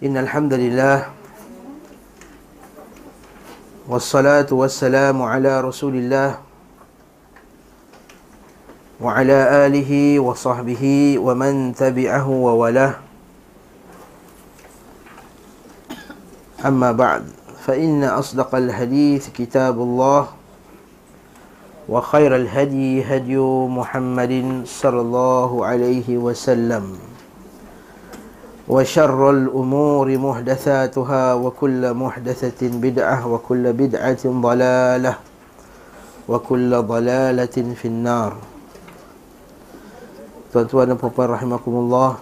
إن الحمد لله والصلاة والسلام على رسول الله وعلى آله وصحبه ومن تبعه وولاه أما بعد فإن أصدق الحديث كتاب الله وخير الهدي هدي محمد صلى الله عليه وسلم. وشر الأمور محدثاتها وكل محدثة بدعة وكل بدعة ضلالة وكل ضلالة في النار Tuan-tuan dan puan rahimakumullah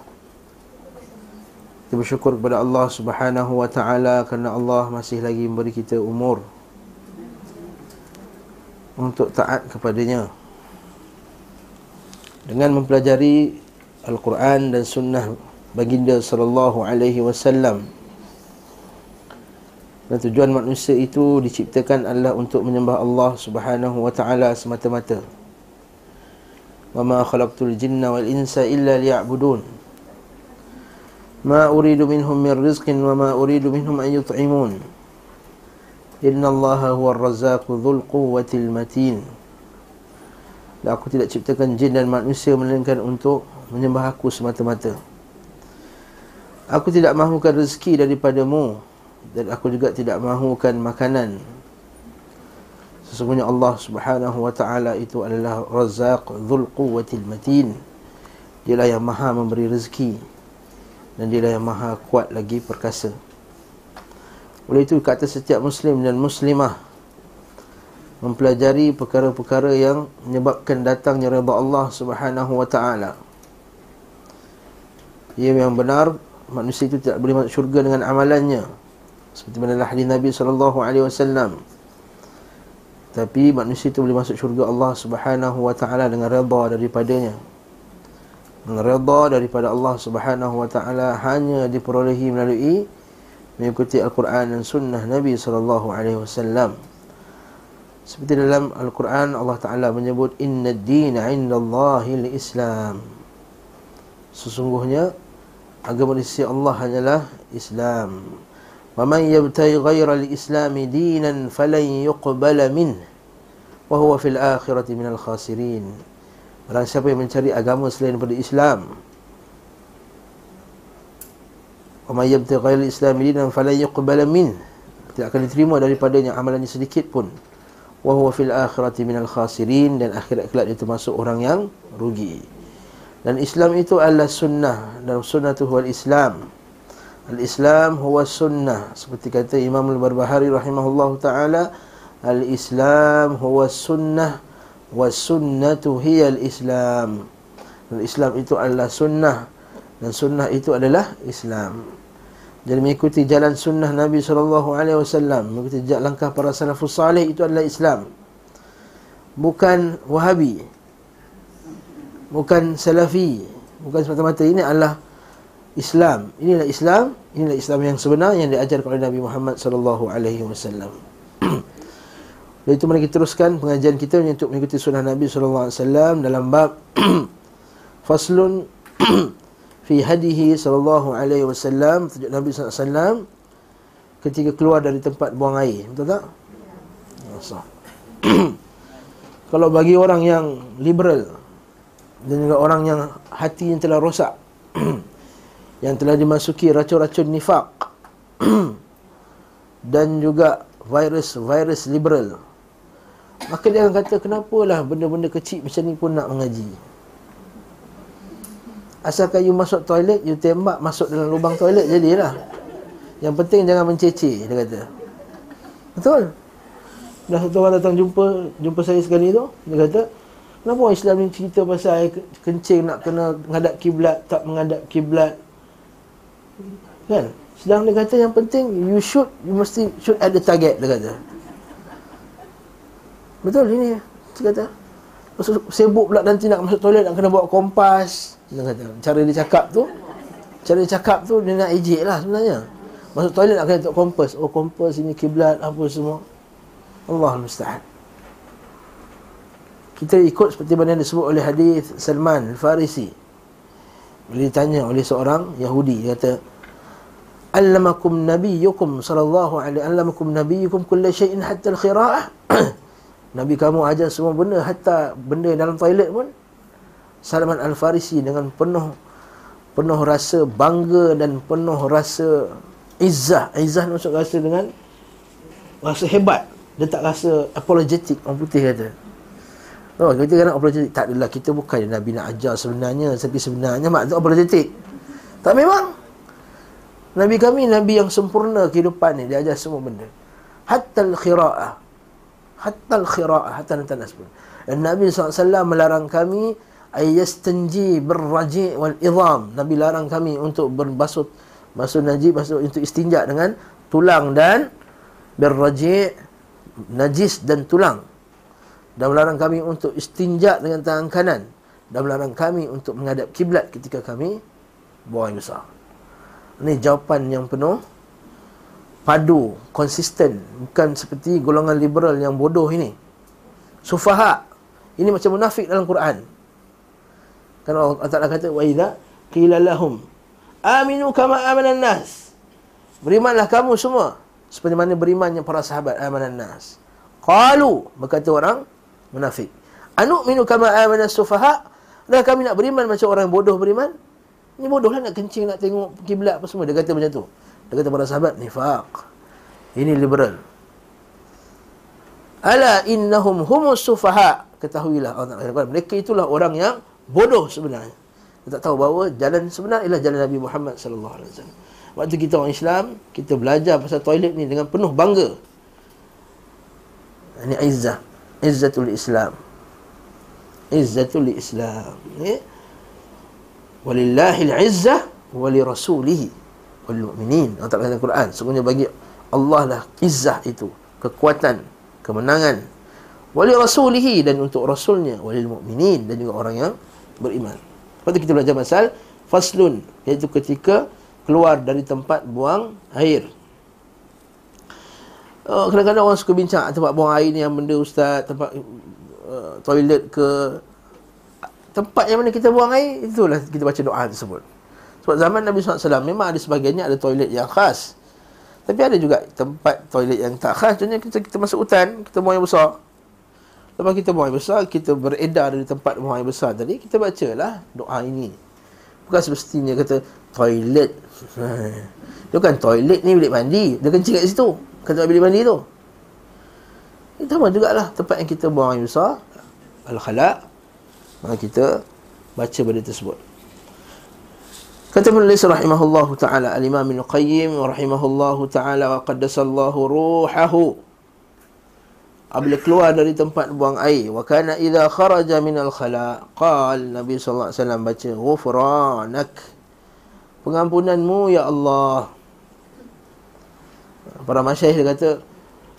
Kita bersyukur kepada Allah subhanahu wa ta'ala Kerana Allah masih lagi memberi kita umur Untuk taat kepadanya Dengan mempelajari Al-Quran dan Sunnah baginda sallallahu alaihi wasallam. Dan tujuan manusia itu diciptakan adalah untuk menyembah Allah Subhanahu wa taala semata-mata. Wa ma khalaqtul jinna wal insa illa liya'budun. Ma uridu minhum min rizqin wa ma uridu minhum an yut'imun. Inna Allah huwa ar-razzaqu dhul quwwatil matin. Dan aku tidak ciptakan jin dan manusia melainkan untuk menyembah aku semata-mata. Aku tidak mahukan rezeki daripadamu. Dan aku juga tidak mahukan makanan. Sesungguhnya Allah subhanahu wa ta'ala itu adalah Razak dhul quwwatil matin. Dialah yang maha memberi rezeki. Dan dialah yang maha kuat lagi perkasa. Oleh itu kata setiap muslim dan muslimah Mempelajari perkara-perkara yang menyebabkan datangnya reba Allah subhanahu wa ta'ala. Ia yang benar manusia itu tidak boleh masuk syurga dengan amalannya. Seperti mana hadis Nabi sallallahu alaihi wasallam. Tapi manusia itu boleh masuk syurga Allah Subhanahu wa taala dengan redha daripadanya. Dengan redha daripada Allah Subhanahu wa taala hanya diperolehi melalui mengikuti Al-Quran dan sunnah Nabi sallallahu alaihi wasallam. Seperti dalam Al-Quran Allah Ta'ala menyebut Inna ad-dina inda Allahil Islam Sesungguhnya agama di sisi Allah hanyalah Islam. Wa man yabtaghi ghayra al-islam dinan falan yuqbala min wa huwa fil akhirati minal khasirin. Barang siapa yang mencari agama selain daripada Islam Wa man yabtaghi ghayra al-islam dinan falan yuqbala min tidak akan diterima daripadanya amalannya sedikit pun. Wa huwa fil akhirati minal khasirin dan akhirat kelak dia termasuk orang yang rugi. Dan Islam itu adalah sunnah. Dan sunnah itu huwa Islam Al-Islam huwa sunnah. Seperti kata Imam Al-Barbahari rahimahullah ta'ala Al-Islam huwa sunnah Wa sunnatu hiya al-Islam. Al-Islam itu adalah sunnah. Dan sunnah itu adalah Islam. Jadi mengikuti jalan sunnah Nabi SAW Mengikuti jalan langkah para salafus salih Itu adalah Islam. Bukan Wahabi bukan salafi bukan semata-mata. Ini adalah Islam. Inilah Islam inilah Islam yang sebenar yang diajarkan oleh Nabi Muhammad sallallahu alaihi wasallam. Lalu itu mari kita teruskan pengajian kita untuk mengikuti sunnah Nabi sallallahu alaihi wasallam dalam bab faslun fi hadihi sallallahu alaihi wasallam tajuk Nabi sallallahu alaihi wasallam ketika keluar dari tempat buang air. Betul tak? Kalau bagi orang yang liberal dan juga orang yang hati yang telah rosak yang telah dimasuki racun-racun nifak dan juga virus-virus liberal. Maka dia akan kata kenapalah benda-benda kecil macam ni pun nak mengaji? Asalkan you masuk toilet you tembak masuk dalam lubang toilet jadilah. Yang penting jangan menceceh dia kata. Betul? Dah satu orang datang jumpa jumpa saya sekali tu dia kata Kenapa orang Islam ni cerita pasal air kencing nak kena menghadap kiblat, tak menghadap kiblat? Kan? Sedang dia kata yang penting you shoot, you mesti shoot at the target dia kata. Betul ini dia kata. Sibuk pula nanti nak masuk toilet nak kena bawa kompas. Dia kata. Cara dia cakap tu, cara dia cakap tu dia nak ejek lah sebenarnya. Masuk toilet nak kena kompas. Oh kompas ini kiblat apa semua. Allah musta'an. Kita ikut seperti mana yang disebut oleh hadis Salman Al-Farisi. Bila ditanya oleh seorang Yahudi Dia kata allamakum nabiyyukum sallallahu alaihi allamakum nabiyyukum kulli shay'in hatta al-khira'ah. Nabi kamu ajar semua benda hatta benda dalam toilet pun. Salman Al-Farisi dengan penuh penuh rasa bangga dan penuh rasa izzah. Izzah maksud rasa dengan rasa hebat. Dia tak rasa apologetic orang putih kata Oh, kita kan apologetic tak adalah kita bukan Nabi nak ajar sebenarnya tapi sebenarnya mak tu apologetic. Tak memang Nabi kami Nabi yang sempurna kehidupan ni dia ajar semua benda. Hatta al-khira'ah. Hatta al-khira'ah hatta natanas pun. Dan Nabi SAW melarang kami ayastanji berraji' wal idham. Nabi larang kami untuk berbasuh basuh najis basuh untuk istinja dengan tulang dan berraji' najis dan tulang dan melarang kami untuk istinja dengan tangan kanan dan melarang kami untuk menghadap kiblat ketika kami buang air besar. Ini jawapan yang penuh padu, konsisten, bukan seperti golongan liberal yang bodoh ini. Sufaha. Ini macam munafik dalam Quran. Kan Allah Taala kata wa idza qila lahum aminu kama amana nas. Berimanlah kamu semua seperti mana berimannya para sahabat amanan nas. Qalu berkata orang munafik. Anu minu kama amana sufaha. Dah kami nak beriman macam orang bodoh beriman. Ni bodoh lah nak kencing, nak tengok kiblat apa semua. Dia kata macam tu. Dia kata para sahabat, nifaq. Ini liberal. Ala innahum humus sufaha. Ketahuilah Allah Ta'ala. Mereka itulah orang yang bodoh sebenarnya. Kita tak tahu bahawa jalan sebenar ialah jalan Nabi Muhammad sallallahu alaihi wasallam. Waktu kita orang Islam, kita belajar pasal toilet ni dengan penuh bangga. Ini izzah izzatul Islam. Izzatul Islam. Ya? Walillahi al-izzah wali rasulihi wal mu'minin. Allah Ta'ala dalam Quran. Sebenarnya bagi Allah lah izzah itu. Kekuatan, kemenangan. Wali rasulihi dan untuk rasulnya. Wali mu'minin dan juga orang yang beriman. Lepas tu kita belajar pasal faslun. Iaitu ketika keluar dari tempat buang air. Uh, kadang-kadang orang suka bincang tempat buang air ni yang benda ustaz, tempat uh, toilet ke tempat yang mana kita buang air itulah kita baca doa tersebut. Sebab zaman Nabi SAW memang ada sebahagiannya ada toilet yang khas. Tapi ada juga tempat toilet yang tak khas. Contohnya kita, kita masuk hutan, kita buang air besar. Lepas kita buang air besar, kita beredar dari tempat buang air besar tadi, kita bacalah doa ini. Bukan semestinya kata toilet. Dia kan toilet ni bilik mandi. Dia kencing kat situ kata bilik mandi tu? Itu sama jugalah tempat yang kita buang air besar al-khala maka kita baca benda tersebut. Kata penulis rahimahullahu taala al-imam Ibn Qayyim rahimahullahu taala wa qaddasallahu ruhahu. Apabila keluar dari tempat buang air wa kana idza kharaja min al-khala qal nabi wasallam baca ghufranak. Pengampunanmu ya Allah Para masyayikh dia kata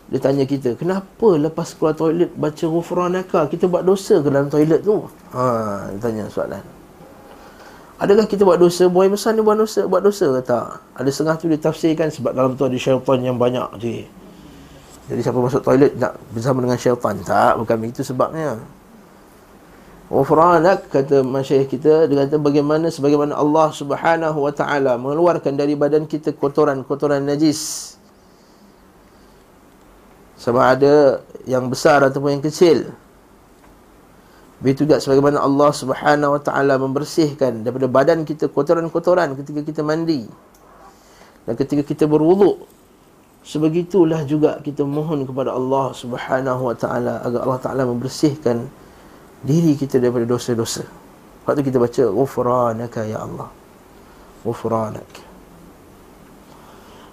dia tanya kita, kenapa lepas keluar toilet baca ghufranaka? Kita buat dosa ke dalam toilet tu? Ha, dia tanya soalan. Adakah kita buat dosa? Buai besar ni buat dosa, buat dosa ke tak? Ada setengah tu ditafsirkan sebab dalam tu ada syaitan yang banyak je. Jadi siapa masuk toilet nak bersama dengan syaitan? Tak, bukan itu sebabnya. Ghufranak kata masyayikh kita dia kata bagaimana sebagaimana Allah Subhanahu wa taala mengeluarkan dari badan kita kotoran-kotoran najis sama ada yang besar ataupun yang kecil Begitu juga sebagaimana Allah Subhanahu Wa Taala membersihkan daripada badan kita kotoran-kotoran ketika kita mandi dan ketika kita berwuduk. Sebegitulah juga kita mohon kepada Allah Subhanahu Wa Taala agar Allah Taala membersihkan diri kita daripada dosa-dosa. Waktu kita baca ghufranaka ya Allah. Ghufranaka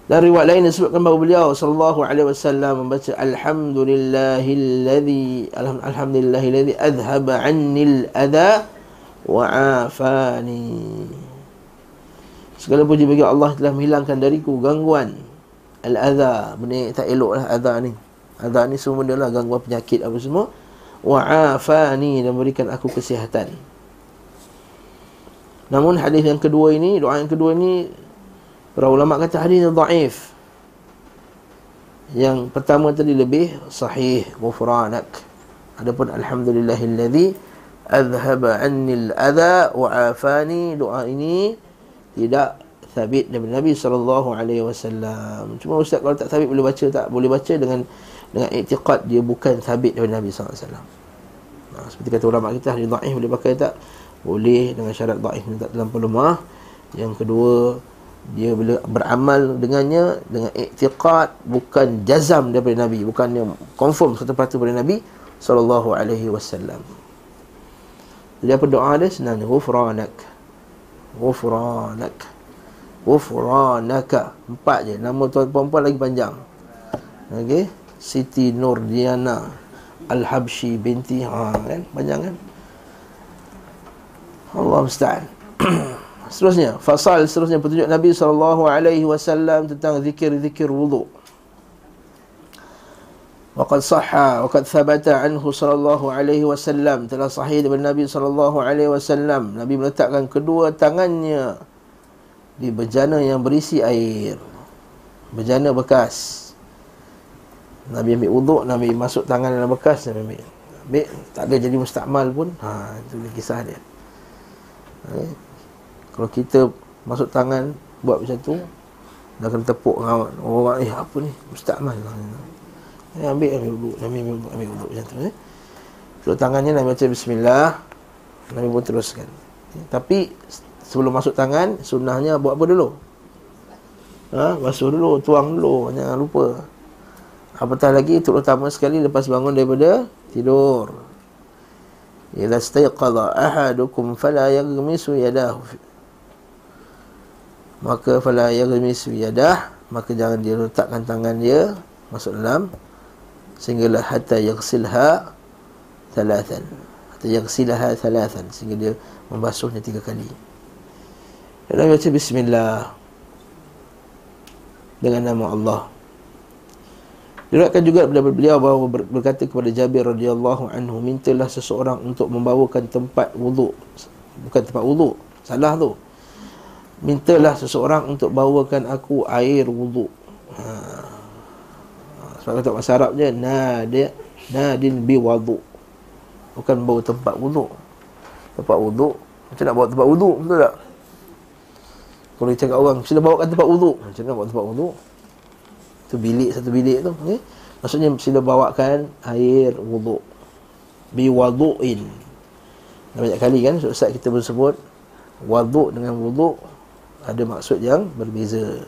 dan riwayat lain disebutkan bahawa beliau sallallahu alaihi wasallam membaca alhamdulillahilladzi alhamdulillahilladzi adhhaba 'anni al-adha wa 'afani. Segala puji bagi Allah telah menghilangkan dariku gangguan al-adha. Benda tak eloklah adha ni. Adha ni semua benda lah gangguan penyakit apa semua. Wa 'afani dan berikan aku kesihatan. Namun hadis yang kedua ini, doa yang kedua ini Para ulama kata hadis ini dhaif. Yang pertama tadi lebih sahih ghufranak. Adapun alhamdulillahilladzi azhaba anni al-adha wa afani doa ini tidak sabit daripada Nabi sallallahu alaihi wasallam. Cuma ustaz kalau tak sabit boleh baca tak? Boleh baca dengan dengan i'tiqad dia bukan sabit daripada Nabi sallallahu alaihi wasallam. Ha, seperti kata ulama kita ahli dhaif boleh pakai tak? Boleh dengan syarat dhaif tak terlampau lemah. Yang kedua dia boleh beramal dengannya dengan i'tiqad bukan jazam daripada Nabi bukannya confirm satu persatu daripada Nabi sallallahu alaihi wasallam. Jadi apa doa dia senang ghufranak. Ghufranak. Ghufranaka. Empat je. Nama tuan perempuan lagi panjang. Okey. Siti Nurdiana Al-Habshi binti ha kan panjang kan Allah musta'an seterusnya fasal seterusnya petunjuk Nabi sallallahu alaihi wasallam tentang zikir-zikir wudu. Waqad sahha waqad thabata anhu sallallahu alaihi wasallam. Telah sahih daripada Nabi sallallahu alaihi wasallam. Nabi meletakkan kedua tangannya di bejana yang berisi air. Bejana bekas. Nabi ambil wuduk Nabi masuk tangan dalam bekas Nabi ambil. Ambil tak ada jadi mustakmal pun. Ha itu kisah dia. Okay. Kalau kita masuk tangan buat macam tu dah kena tepuk orang orang eh apa ni mustakmal Eh, ambil ambil wuduk, Nabi ambil wuduk, ambil wuduk macam tu eh. Kalau tangannya Nabi baca bismillah, Nabi pun teruskan. Eh, tapi sebelum masuk tangan, sunnahnya buat apa dulu? Ha, basuh dulu, tuang dulu, jangan lupa. Apatah lagi itu utama sekali lepas bangun daripada tidur. Idza stayqadha ahadukum fala yaghmisu yadahu. Maka fala yaghmisu yadah, maka jangan dia letakkan tangan dia masuk dalam sehinggalah hatta yaghsilha thalathan. Hatta yaghsilha thalathan sehingga dia membasuhnya tiga kali. Dan baca bismillah dengan nama Allah. Diriwayatkan juga daripada beliau bahawa berkata kepada Jabir radhiyallahu anhu mintalah seseorang untuk membawakan tempat wuduk bukan tempat wuduk salah tu mintalah seseorang untuk bawakan aku air wuduk ha. Sebab kata bahasa Arab je Nadia Nadin bi wadu Bukan bawa tempat wuduk Tempat wuduk Macam nak bawa tempat wuduk Betul tak? Kalau dia cakap orang Sila bawakan tempat wuduk Macam mana bawa tempat wuduk Itu bilik satu bilik tu okay? Maksudnya sila bawakan Air wuduk Bi wadu'in Banyak kali kan Ustaz kita bersebut Waduk dengan wuduk Ada maksud yang berbeza.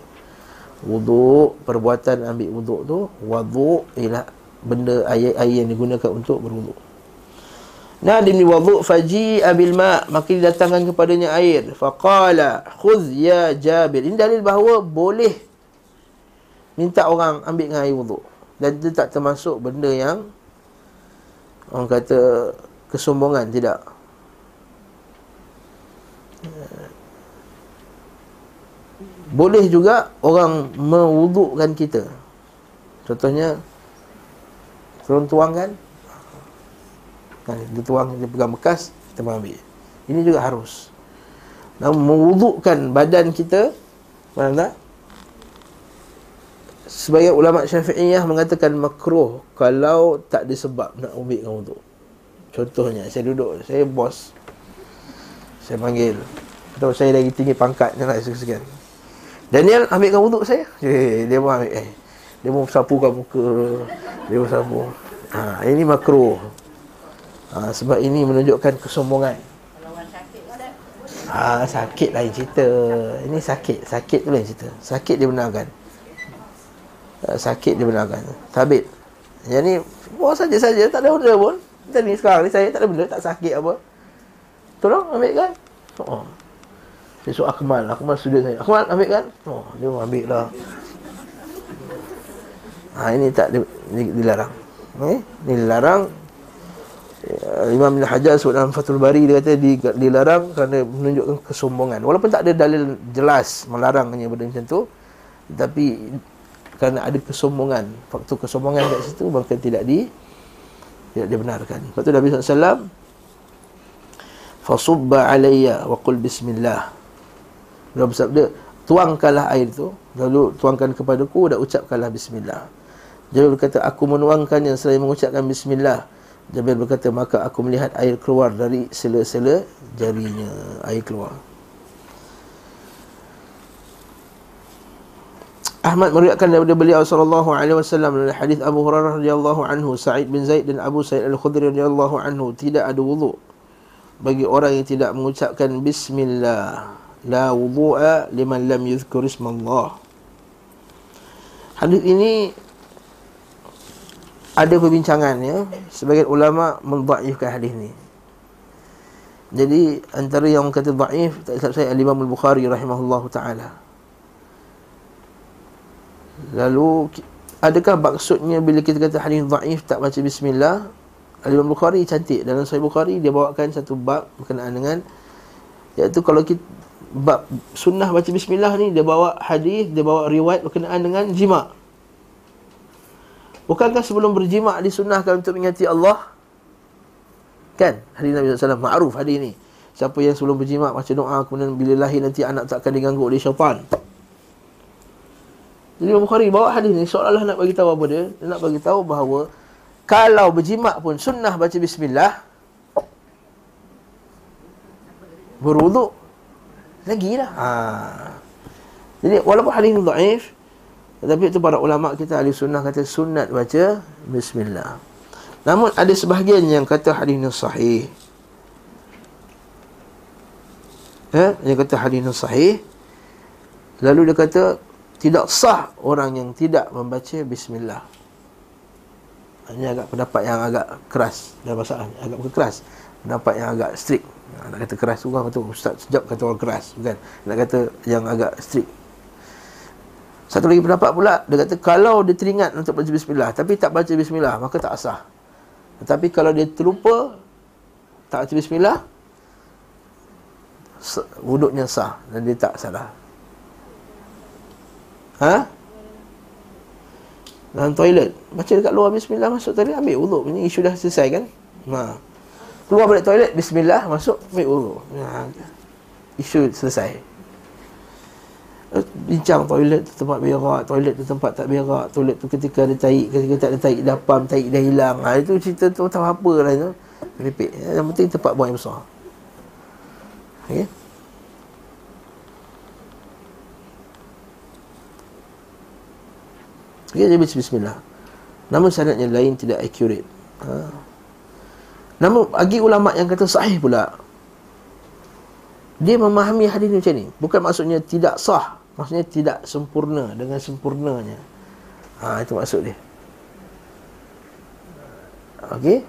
Wuduk perbuatan ambil wuduk tu wuduk ialah benda air-air yang digunakan untuk berwuduk Nadim ni wuduk faji abil ma maka didatangkan kepadanya air. Faqala khudh ya jabir. Ini dalil bahawa boleh minta orang ambil dengan air wuduk dan itu tak termasuk benda yang orang kata kesombongan tidak boleh juga orang mewudukkan kita. Contohnya turun tuang kan kan dia tuang dia pegang bekas kita ambil. Ini juga harus. Namun mewudukkan badan kita faham tak? Sebagai ulama syafi'iyah mengatakan makruh kalau tak ada sebab nak ambil dengan wuduk. Contohnya saya duduk saya bos. Saya panggil. Atau saya lagi tinggi pangkat nak sekian Daniel ambilkan wuduk saya. Eh, dia pun ambil. Eh. Dia pun sapukan muka. Dia pun sapu. Ha, ini makro. Ha, sebab ini menunjukkan kesombongan. Ha, sakit lain cerita. Ini sakit. Sakit tu lain cerita. Sakit dia benarkan. Ha, sakit dia benarkan. Tabit. Yang ni, buat saja-saja. Tak ada benda pun. Kita ni sekarang ni saya tak ada benda. Tak sakit apa. Tolong ambil kan? Oh. Besok Akmal. Akmal student saya. Akmal ambil kan? Oh dia ambil lah. Ha ini tak dilarang. Eh? Ini dilarang. Imam Ibn Hajar sebut dalam Fathul Bari Dia kata dilarang kerana menunjukkan kesombongan. Walaupun tak ada dalil jelas Melarangnya benda macam tu Tapi kerana ada kesombongan Faktor kesombongan kat situ Maka tidak di Tidak dibenarkan. Lepas tu Nabi SAW Fasubba alayya wa qul bismillah Beliau bersabda Tuangkanlah air itu Lalu tuangkan kepadaku Dan ucapkanlah bismillah. Jabir berkata Aku menuangkannya selain mengucapkan bismillah. Jabir berkata Maka aku melihat air keluar dari sela-sela jarinya. Air keluar. Ahmad meriwayatkan daripada beliau sallallahu alaihi wasallam dari hadis Abu Hurairah radhiyallahu anhu, Sa'id bin Zaid dan Abu Sa'id Al-Khudri radhiyallahu anhu tidak ada wuduk bagi orang yang tidak mengucapkan bismillah. La wudu'a liman lam yuzkur ismallah. Hadis ini ada perbincangan ya. Sebagian ulama mendhaifkan hadis ini. Jadi antara yang kata dhaif tak silap saya Al-Imam Al-Bukhari rahimahullahu taala. Lalu adakah maksudnya bila kita kata hadis dhaif tak baca bismillah? Al-Imam Bukhari cantik dalam Sahih Bukhari dia bawakan satu bab berkenaan dengan iaitu kalau kita bab sunnah baca bismillah ni dia bawa hadis, dia bawa riwayat berkenaan dengan jima'. Bukankah sebelum berjima' disunnahkan untuk mengingati Allah? Kan? Hadis Nabi SAW ma'ruf hadis ni. Siapa yang sebelum berjima' baca doa kemudian bila lahir nanti anak tak akan diganggu oleh syaitan. Jadi Bukhari bawa hadis ni seolah-olah nak bagi tahu apa dia? Dia nak bagi tahu bahawa kalau berjimat pun sunnah baca bismillah berwuduk lagi lah. Ha. Jadi walaupun hadis ni dhaif tetapi itu para ulama kita ahli sunnah kata sunat baca bismillah. Namun ada sebahagian yang kata hadis ni sahih. Eh, yang kata hadis ni sahih. Lalu dia kata tidak sah orang yang tidak membaca bismillah. Ini agak pendapat yang agak keras dalam masalah agak keras. Pendapat yang agak strict. Nak kata keras kan kata ustaz sejak kata orang keras, bukan. Nak kata yang agak strict. Satu lagi pendapat pula dia kata kalau dia teringat untuk baca bismillah tapi tak baca bismillah maka tak sah. Tetapi kalau dia terlupa tak baca bismillah wuduknya sah dan dia tak salah. Ha? Dalam toilet Baca dekat luar Bismillah Masuk toilet Ambil wuduk Ini isu dah selesai kan ha. Keluar balik toilet Bismillah Masuk Ambil wuduk ha. Isu selesai eh, Bincang toilet tu tempat berak Toilet tu tempat tak berak Toilet tu ketika ada taik Ketika tak ada taik Dapam taik dah hilang ha. Itu cerita tu tahu apa lah itu Repeat Yang penting tempat buang besar Okay Dia dia baca bismillah. Namun sanadnya lain tidak accurate. Ha. Namun bagi ulama yang kata sahih pula dia memahami hadis ni macam ni. Bukan maksudnya tidak sah, maksudnya tidak sempurna dengan sempurnanya. Ha itu maksud dia. Okey?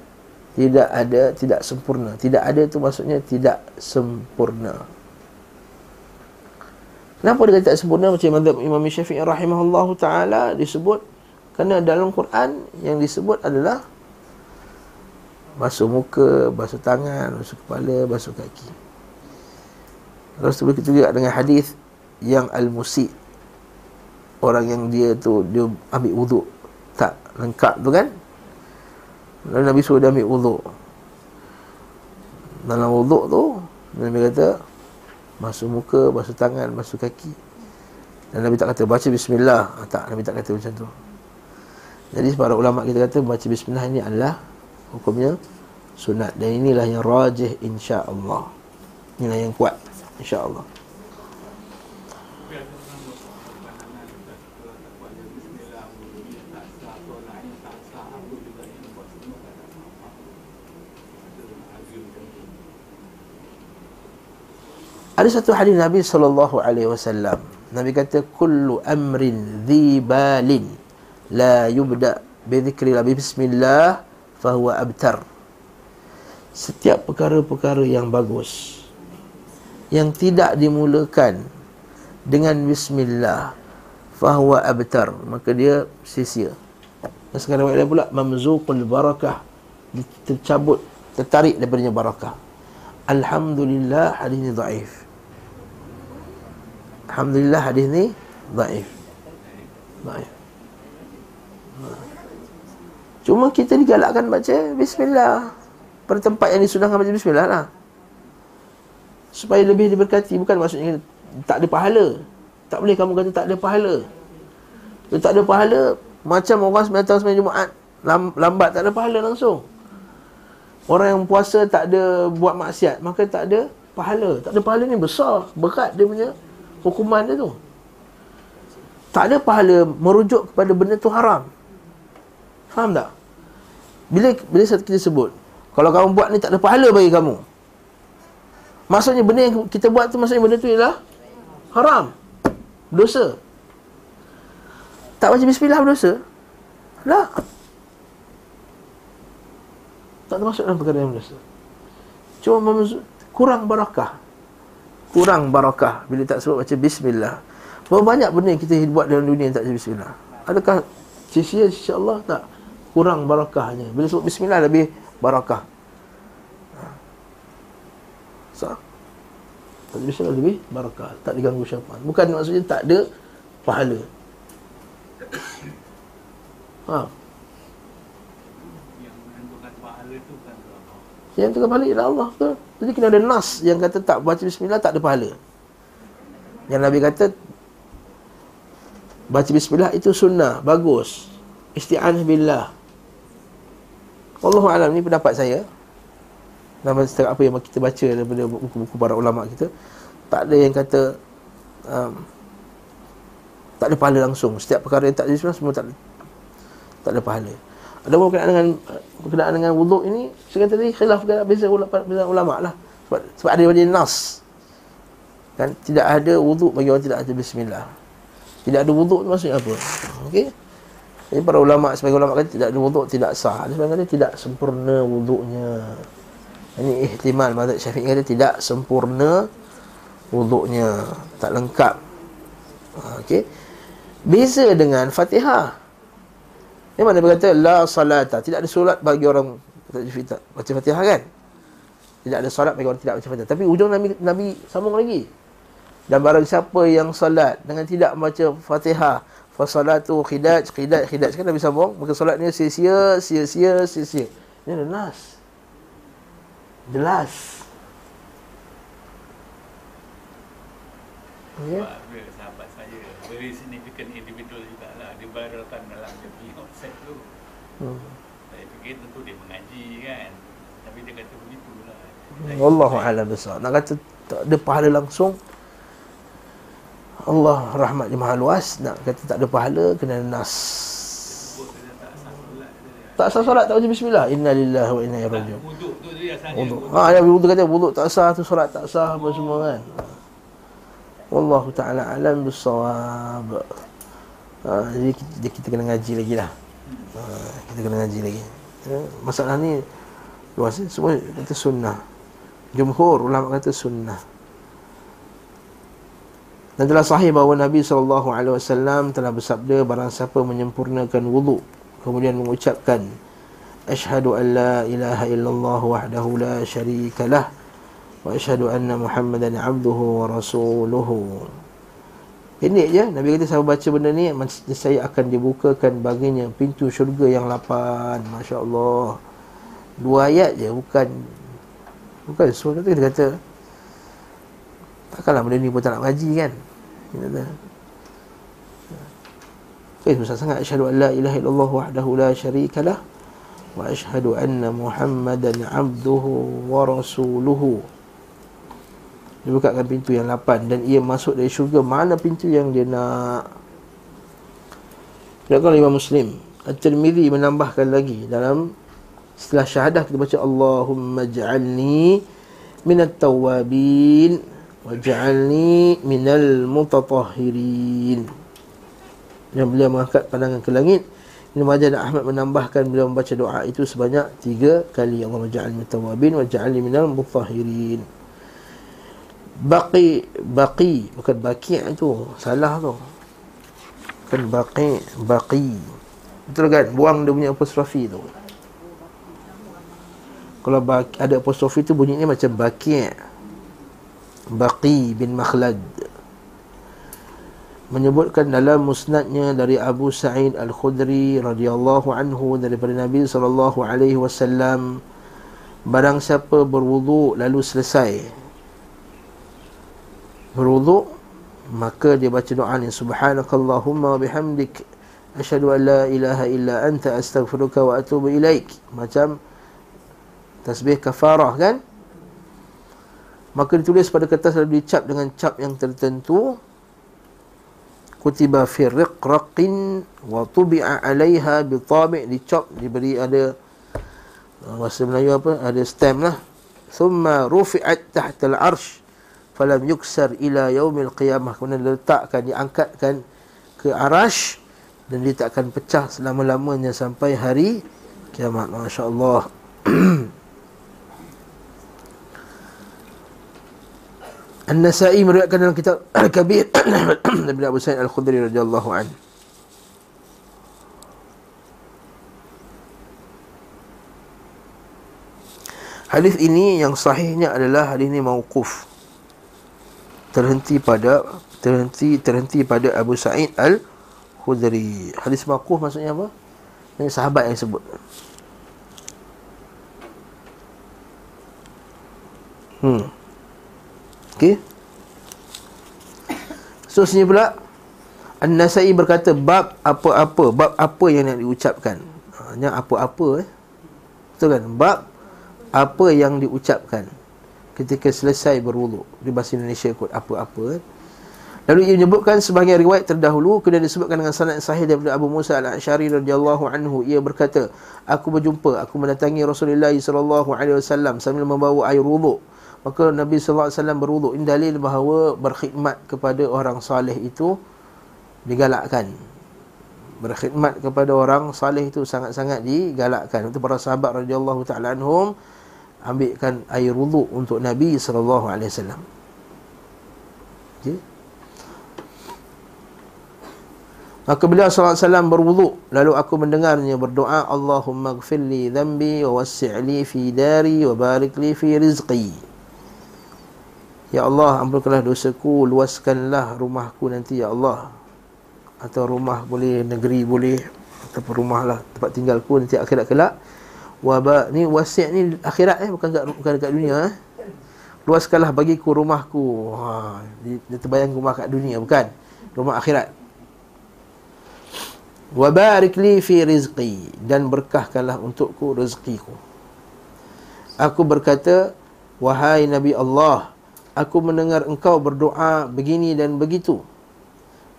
Tidak ada tidak sempurna. Tidak ada itu maksudnya tidak sempurna. Kenapa dia kata tak sempurna macam mazhab Imam Syafi'i rahimahullahu taala disebut kerana dalam Quran yang disebut adalah basuh muka, basuh tangan, basuh kepala, basuh kaki. Terus tu begitu juga dengan hadis yang al-musi orang yang dia tu dia ambil wuduk tak lengkap tu kan Lalu Nabi suruh dia ambil wuduk Dalam wuduk tu Nabi kata basuh muka, basuh tangan, basuh kaki. Dan Nabi tak kata baca bismillah. Ha, tak, Nabi tak kata macam tu. Jadi para ulama kita kata baca bismillah ini adalah hukumnya sunat dan inilah yang rajih insya-Allah. Inilah yang kuat insya-Allah. Ada satu hadis Nabi sallallahu alaihi wasallam. Nabi kata kullu amrin dhibalin la yubda bi dhikri la bismillah fa huwa abtar. Setiap perkara-perkara yang bagus yang tidak dimulakan dengan bismillah fa huwa abtar, maka dia sia-sia. Dan sekarang ada pula mamzuqul barakah tercabut tertarik daripadanya barakah. Alhamdulillah hadis ini dhaif. Alhamdulillah hadis ni Daif Daif Cuma kita digalakkan baca Bismillah. Pada tempat yang disunahkan baca Bismillah lah. Supaya lebih diberkati. Bukan maksudnya tak ada pahala. Tak boleh kamu kata tak ada pahala. Kalau tak ada pahala Macam orang sembilan tahun sembilan Jumaat Lambat tak ada pahala langsung. Orang yang puasa tak ada buat maksiat Maka tak ada pahala. Tak ada pahala ni besar Berat dia punya hukuman dia tu. Tak ada pahala merujuk kepada benda tu haram. Faham tak? Bila bila kita sebut, kalau kamu buat ni tak ada pahala bagi kamu. Maksudnya benda yang kita buat tu maksudnya benda tu ialah haram. Dosa. Tak baca bismillah berdosa? Lah. Tak termasuk dalam perkara yang berdosa. Cuma kurang barakah. Kurang barakah bila tak sebut baca bismillah. Berapa banyak benda yang kita buat dalam dunia yang tak baca bismillah? Adakah sia-sia insya-Allah tak? Kurang barakahnya. Bila sebut bismillah lebih barakah. Sah. Tak bismillah lebih barakah. Tak diganggu syaitan. Bukan maksudnya tak ada pahala. Ha. Yang tengah balik ialah Allah ke? Jadi kena ada nas yang kata tak baca bismillah tak ada pahala. Yang Nabi kata baca bismillah itu sunnah, bagus. Isti'anah billah. Allah alam ni pendapat saya. Nama setiap apa yang kita baca daripada buku-buku para ulama kita, tak ada yang kata um, tak ada pahala langsung. Setiap perkara yang tak bismillah semua tak ada, tak ada pahala. Ada pun berkenaan dengan berkenaan dengan wuduk ini Saya tadi khilaf ke beza beza ulama lah sebab, sebab ada pada nas kan tidak ada wuduk bagi orang tidak ada bismillah tidak ada wuduk maksudnya apa okey jadi para ulama sebagai ulama kata tidak wuduk tidak sah. Sebagai kata tidak sempurna wuduknya. Ini ihtimal mazhab syafi'i kata tidak sempurna wuduknya. Tak lengkap. Okey. Beza dengan fatihah. Yang mana berkata la salata, tidak ada solat bagi orang baca Fatihah kan? Tidak ada solat bagi orang tidak baca Fatihah. Tapi ujung Nabi Nabi sambung lagi. Dan barang siapa yang solat dengan tidak baca Fatihah, fa salatu khidaj, khidaj, khidaj kan Nabi sambung, maka solatnya sia-sia, sia-sia, sia-sia. Ini jelas. Jelas. Ya. Sahabat saya, very significant individual juga lah. Dia beratan dalam Hmm. Saya fikir tentu dia mengaji kan. Tapi dia kata begitu lah. Wallahu a'lam besar. Nak kata tak ada pahala langsung. Allah rahmat dia maha luas. Nak kata tak ada pahala kena nas. Tak sah solat tak baca bismillah. Inna lillahi wa inna ilaihi raji'un. Wuduk tu. Ha dia wuduk kata wuduk tak sah tu solat tak sah apa semua kan. Wallahu taala alam bisawab. Ha, jadi kita, kita kena ngaji lagi lah. Ha, kita kena ngaji lagi. Ya, masalah ni luas semua kata sunnah. Jumhur ulama kata sunnah. Dan telah sahih bahawa Nabi SAW telah bersabda barang siapa menyempurnakan wuduk kemudian mengucapkan Ashhadu an la ilaha illallah wahdahu la syarika lah wa ashhadu anna muhammadan abduhu wa rasuluhu Pendek je. Nabi kata saya baca benda ni Saya akan dibukakan baginya Pintu syurga yang lapan. Masya Allah Dua ayat je Bukan Bukan semua. Kata Dia kata Takkanlah benda ni pun tak nak ngaji kan Dia kata susah sangat Asyhadu an la ilaha illallah wahdahu la syarikalah Wa asyhadu anna muhammadan abduhu wa rasuluhu. Dia bukakan pintu yang lapan Dan ia masuk dari syurga. Mana pintu yang dia nak? Dia Imam Muslim At-Tirmidhi menambahkan lagi Dalam Setelah syahadah kita baca Allahumma ja'alni Minat tawabin Waj'alni minal mutatahhirin. Yang beliau mengangkat pandangan ke langit Ibn Majah dan Ahmad menambahkan beliau membaca doa itu sebanyak tiga kali. Allahumma ja'alni minat tawabin Waj'alni minal mutatahhirin Baqi Baqi Bukan baqi' tu Salah tu. Bukan baqi' Baqi. Betul kan? Buang dia punya apostrofi tu. Kalau baqi, ada apostrofi tu bunyinya macam baqi' Baqi bin Makhlad menyebutkan dalam musnadnya dari Abu Sa'id Al-Khudri radhiyallahu anhu daripada Nabi sallallahu alaihi wasallam barang siapa berwuduk lalu selesai berwuduk maka dia baca doa ni subhanakallahumma bihamdik asyhadu an la ilaha illa anta astaghfiruka wa atubu ilaik. Macam tasbih kafarah kan maka ditulis pada kertas lalu dicap dengan cap yang tertentu. Kutiba fi riqraqin wa tubi'a 'alaiha bi tabi' dicop diberi ada uh, bahasa Melayu apa? Ada stamp lah. Thumma rufi'at tahta al-'arsh falam yuksar ila yaumil qiyamah. Kemudian letakkan diangkatkan ke arash dan dia tak akan pecah selama-lamanya sampai hari kiamat. masya-Allah An-Nasa'i meriwayatkan dalam kitab Al-Kabir Nabi Abu Sa'id Al-Khudri radhiyallahu anhu. Hadis ini yang sahihnya adalah hadis ini mauquf. Terhenti pada terhenti terhenti pada Abu Sa'id Al-Khudri. Hadis mauquf maksudnya apa? Ini sahabat yang sebut. Hmm. Okey. Sini pula An-Nasai berkata bab apa-apa, bab apa yang nak diucapkan. Hanya apa-apa eh. Betul kan? Bab apa yang diucapkan ketika selesai berwuduk. Di bahasa Indonesia kot apa-apa eh. Lalu ia menyebutkan sebahagian riwayat terdahulu kemudian disebutkan dengan sanad sahih daripada Abu Musa Al-Asy'ari radhiyallahu anhu ia berkata aku berjumpa aku mendatangi Rasulullah sallallahu alaihi wasallam sambil membawa air wuduk Maka Nabi SAW berwuduk Ini dalil bahawa berkhidmat kepada orang salih itu Digalakkan. Berkhidmat kepada orang salih itu sangat-sangat digalakkan. Itu para sahabat radhiyallahu ta'ala anhum Ambilkan air wuduk untuk Nabi SAW okay. Maka beliau SAW berwuduk. Lalu aku mendengarnya berdoa Allahumma gfirli dhambi wa wassi'li fi dari wa barik li fi rizqi Ya Allah ampunkanlah dosaku Luaskanlah rumahku nanti Ya Allah. Atau rumah boleh Negeri boleh Ataupun rumah lah Tempat tinggalku nanti akhirat kelak. Wabak Ni wasiat ni akhirat eh Bukan, kat, bukan dekat dunia eh. Luaskanlah bagiku rumahku. Ha, dia, dia terbayang rumah kat dunia Bukan? Rumah akhirat. Wabarik li fi rizqi Dan berkahkanlah untukku rezekiku Aku berkata Wahai Nabi Allah aku mendengar engkau berdoa begini dan begitu.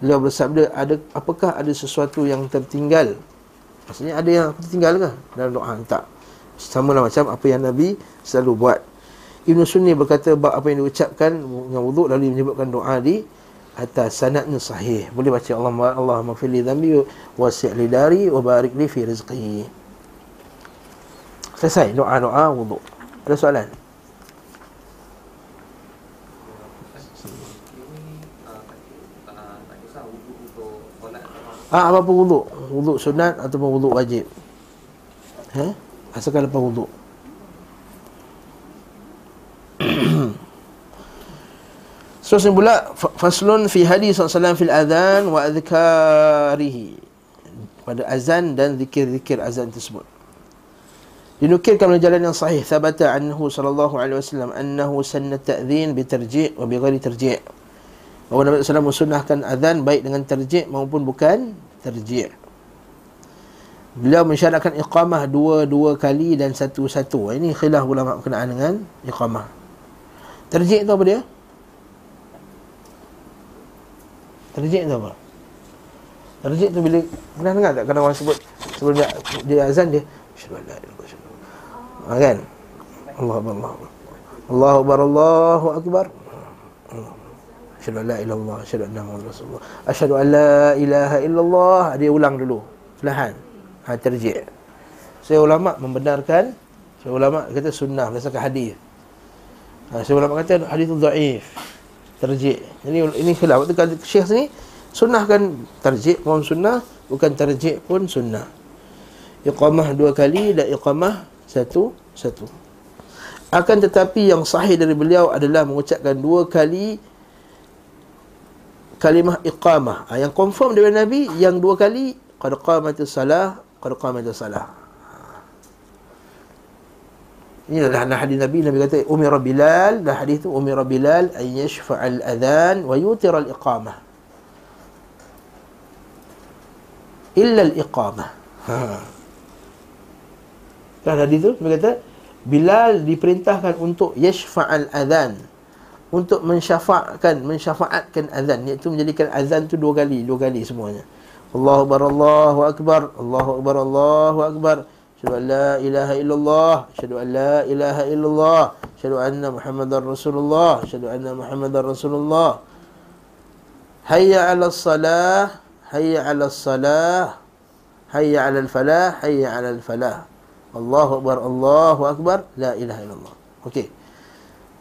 Beliau bersabda, ada apakah ada sesuatu yang tertinggal? Maksudnya ada yang tertinggal ke dalam doa? Tak. Sama lah macam apa yang Nabi selalu buat. Ibn Sunni berkata apa yang diucapkan dengan wuduk lalu menyebutkan doa di atas sanadnya sahih. Boleh baca Allah Allah maghfirli dhanbi wasi' li dari wa barik li fi rizqi. Selesai doa-doa wuduk. Ada soalan? Ah, apa pun wuduk Wuduk sunat ataupun wuduk wajib. Ha? Asalkan lepas wuduk Seterusnya pula Faslun fi hadis SAW fil adhan wa adhkarihi. Pada azan dan zikir-zikir azan tersebut. Dinukirkan oleh jalan yang sahih. Thabata anhu sallallahu alaihi wasallam Annahu sanna ta'zin bitarji' wa bigari tarji' Bahawa Nabi SAW mensunahkan azan baik dengan terjik maupun bukan terjik. Beliau mensyaratkan iqamah dua-dua kali dan satu-satu. Ini khilaf ulama berkenaan dengan iqamah. Terjik tu apa dia? Terjik tu apa? Terjik tu bila pernah dengar tak kadang orang sebut sebelum dia, dia azan dia la ilaha kan? Allah Allah. Allahu akbar Allahu akbar. Allah. Asyhadu an la ilaha illallah, asyhadu anna Muhammadar Rasulullah. Asyhadu an la ilaha illallah. Dia ulang dulu. Perlahan. Ha terji'. Saya ulama membenarkan saya ulama kata sunnah berdasarkan hadis. Ha, saya ulama kata hadis itu dhaif. Terji'. Jadi ini khilaf. Waktu kata Syekh sini sunnah kan terji' pun sunnah, bukan terji' pun sunnah. Iqamah dua kali dan iqamah satu satu. Akan tetapi yang sahih dari beliau adalah mengucapkan dua kali kalimah iqamah. Ha, yang confirm daripada Nabi yang dua kali qad qamatis salah qad qamatis salah. Ini adalah hadis Nabi. Nabi kata umira Bilal dah hadis tu umira Bilal an yashfa'al adhan wa yutira al iqamah illa al iqamah ha. Kan hadis tu Nabi kata Bilal diperintahkan untuk yashfa'al adhan untuk mensyafaatkan mensyafaatkan azan iaitu menjadikan azan tu dua kali dua kali semuanya Allahu akbar Allahu akbar Allahu akbar Allahu akbar Asyhadu an la ilaha illallah Asyhadu an la ilaha illallah Asyhadu anna Muhammadar Rasulullah Asyhadu anna Muhammadar Rasulullah Hayya 'ala salah Hayya 'ala salah Hayya 'ala falah Hayya 'ala falah Allahu akbar Allahu akbar La ilaha illallah Okey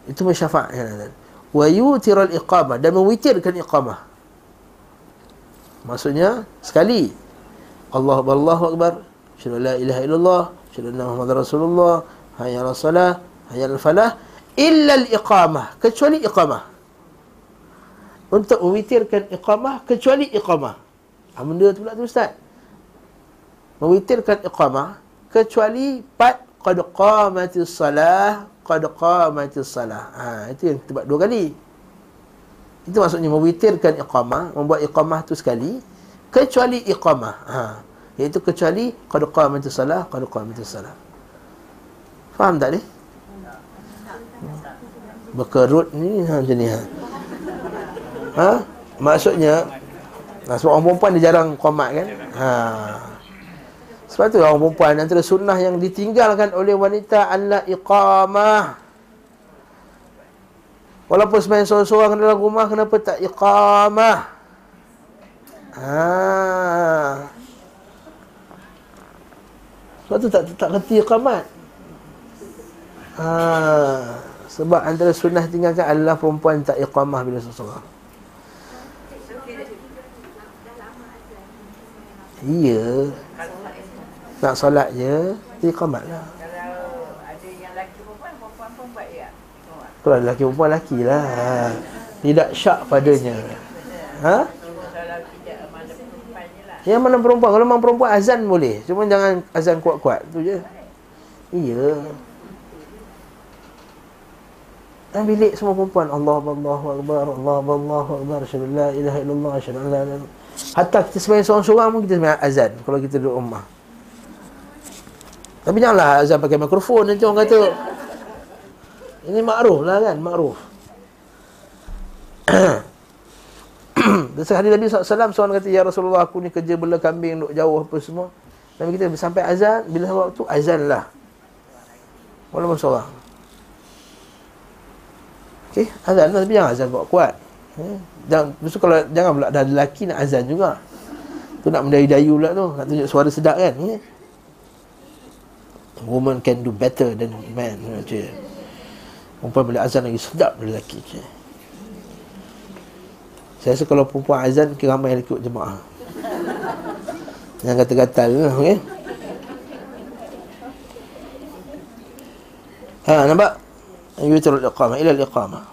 itu mensyafaatkan azan wa yutiral iqamah dan mewitirkan iqamah. Maksudnya sekali. Allah Allahu akbar. Syada la ilaha illallah syada anna muhammadar rasulullah. Hayya ala salah hayya ala falah. Illa al iqamah kecuali iqamah. Untuk mewitirkan iqamah kecuali iqamah. Apa benda tu pula tu ustaz. Mewitirkan iqamah kecuali pat qad qamatis salah qad qamatis salah. Ha itu yang buat dua kali. Itu maksudnya mewitirkan iqamah, membuat iqamah tu sekali kecuali iqamah. Ha iaitu kecuali qad qamatis salah, qad qamatis salah. Faham tak ni? Berkerut ni ha, macam ni ha. Ha? Maksudnya Nah, sebab orang perempuan dia jarang qamat kan? Ha. Sebab tu orang perempuan antara sunnah yang ditinggalkan oleh wanita adalah iqamah. Walaupun semain seorang-seorang dalam rumah kenapa tak iqamah? Ha. Sebab tu tak tak reti iqamat. Ha. Sebab antara sunnah tinggalkan adalah perempuan tak iqamah bila seorang-seorang. Iya. Nak solat je Iqamat lah. Kalau ada lelaki perempuan lelaki lah. Tidak syak padanya. Ha? Yang mana perempuan. Kalau memang perempuan azan boleh. Cuma jangan azan kuat-kuat. Tu je. Iya. Dan bilik semua perempuan. Allah Allah Akbar Allah Allah Akbar Asyadu la ilaha illallah Asyadu Hatta kita sebenarnya seorang-seorang pun kita sebenarnya azan Kalau kita duduk rumah tapi janganlah azan pakai mikrofon nanti orang kata ini makruf lah kan, makruf. Dan sehari Nabi SAW Seorang kata Ya Rasulullah aku ni kerja bela kambing Duduk jauh apa semua Nabi kita sampai azan Bila waktu azan lah Walaupun seorang Okey, azan lah Tapi jangan azan kuat kuat eh? jangan, kalau Jangan pula dah lelaki nak azan juga Tu nak mendayu-dayu pula tu Nak tunjuk suara sedap kan eh? Woman can do better than man. Macam perempuan boleh azan lagi sedap dari lelaki je. saya rasa kalau perempuan azan kira ramai yang ikut jemaah. Yang kata-kata lah okay? ha nampak? Yutrul iqamah. Ila iqamah.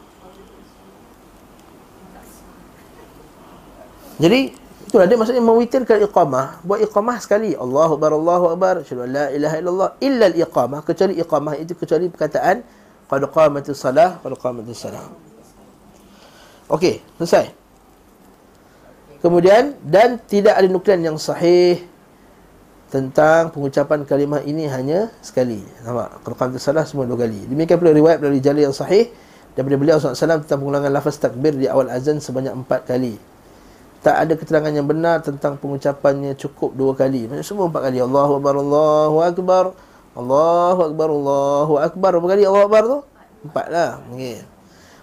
Jadi Itulah dia maksudnya mewitirkan iqamah. Buat iqamah sekali. Allahu Akbar, Allahu Akbar. Asyadu la ilaha illallah. Illa iqamah. Kecuali iqamah itu kecuali perkataan. Qad qamatis salah. Qad qamatis salah. Okey, selesai. Kemudian, dan tidak ada nuklian yang sahih tentang pengucapan kalimah ini hanya sekali. Nampak? Qad qamatis salah semua dua kali. Demikian pula riwayat dari jalur yang sahih daripada beliau SAW tentang pengulangan lafaz takbir di awal azan sebanyak empat kali tak ada keterangan yang benar tentang pengucapannya cukup dua kali. Maksudnya semua empat kali. Allahu Akbar, Allahu Akbar. Allahu Akbar, Allahu Akbar. Berapa kali Allahu Akbar tu? Empat lah. Okay.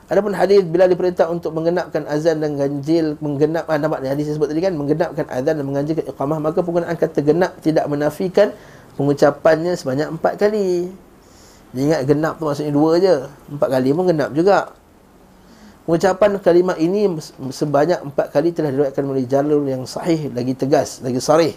Adapun hadis bila diperintah untuk menggenapkan azan dan ganjil menggenap ah, nampak hadis sebut tadi kan menggenapkan azan dan mengganjilkan iqamah maka penggunaan kata genap tidak menafikan pengucapannya sebanyak empat kali. Dia ingat genap tu maksudnya dua je. Empat kali pun genap juga. Pengucapan kalimat ini sebanyak empat kali telah diriwayatkan melalui jalur yang sahih, lagi tegas, lagi sarih.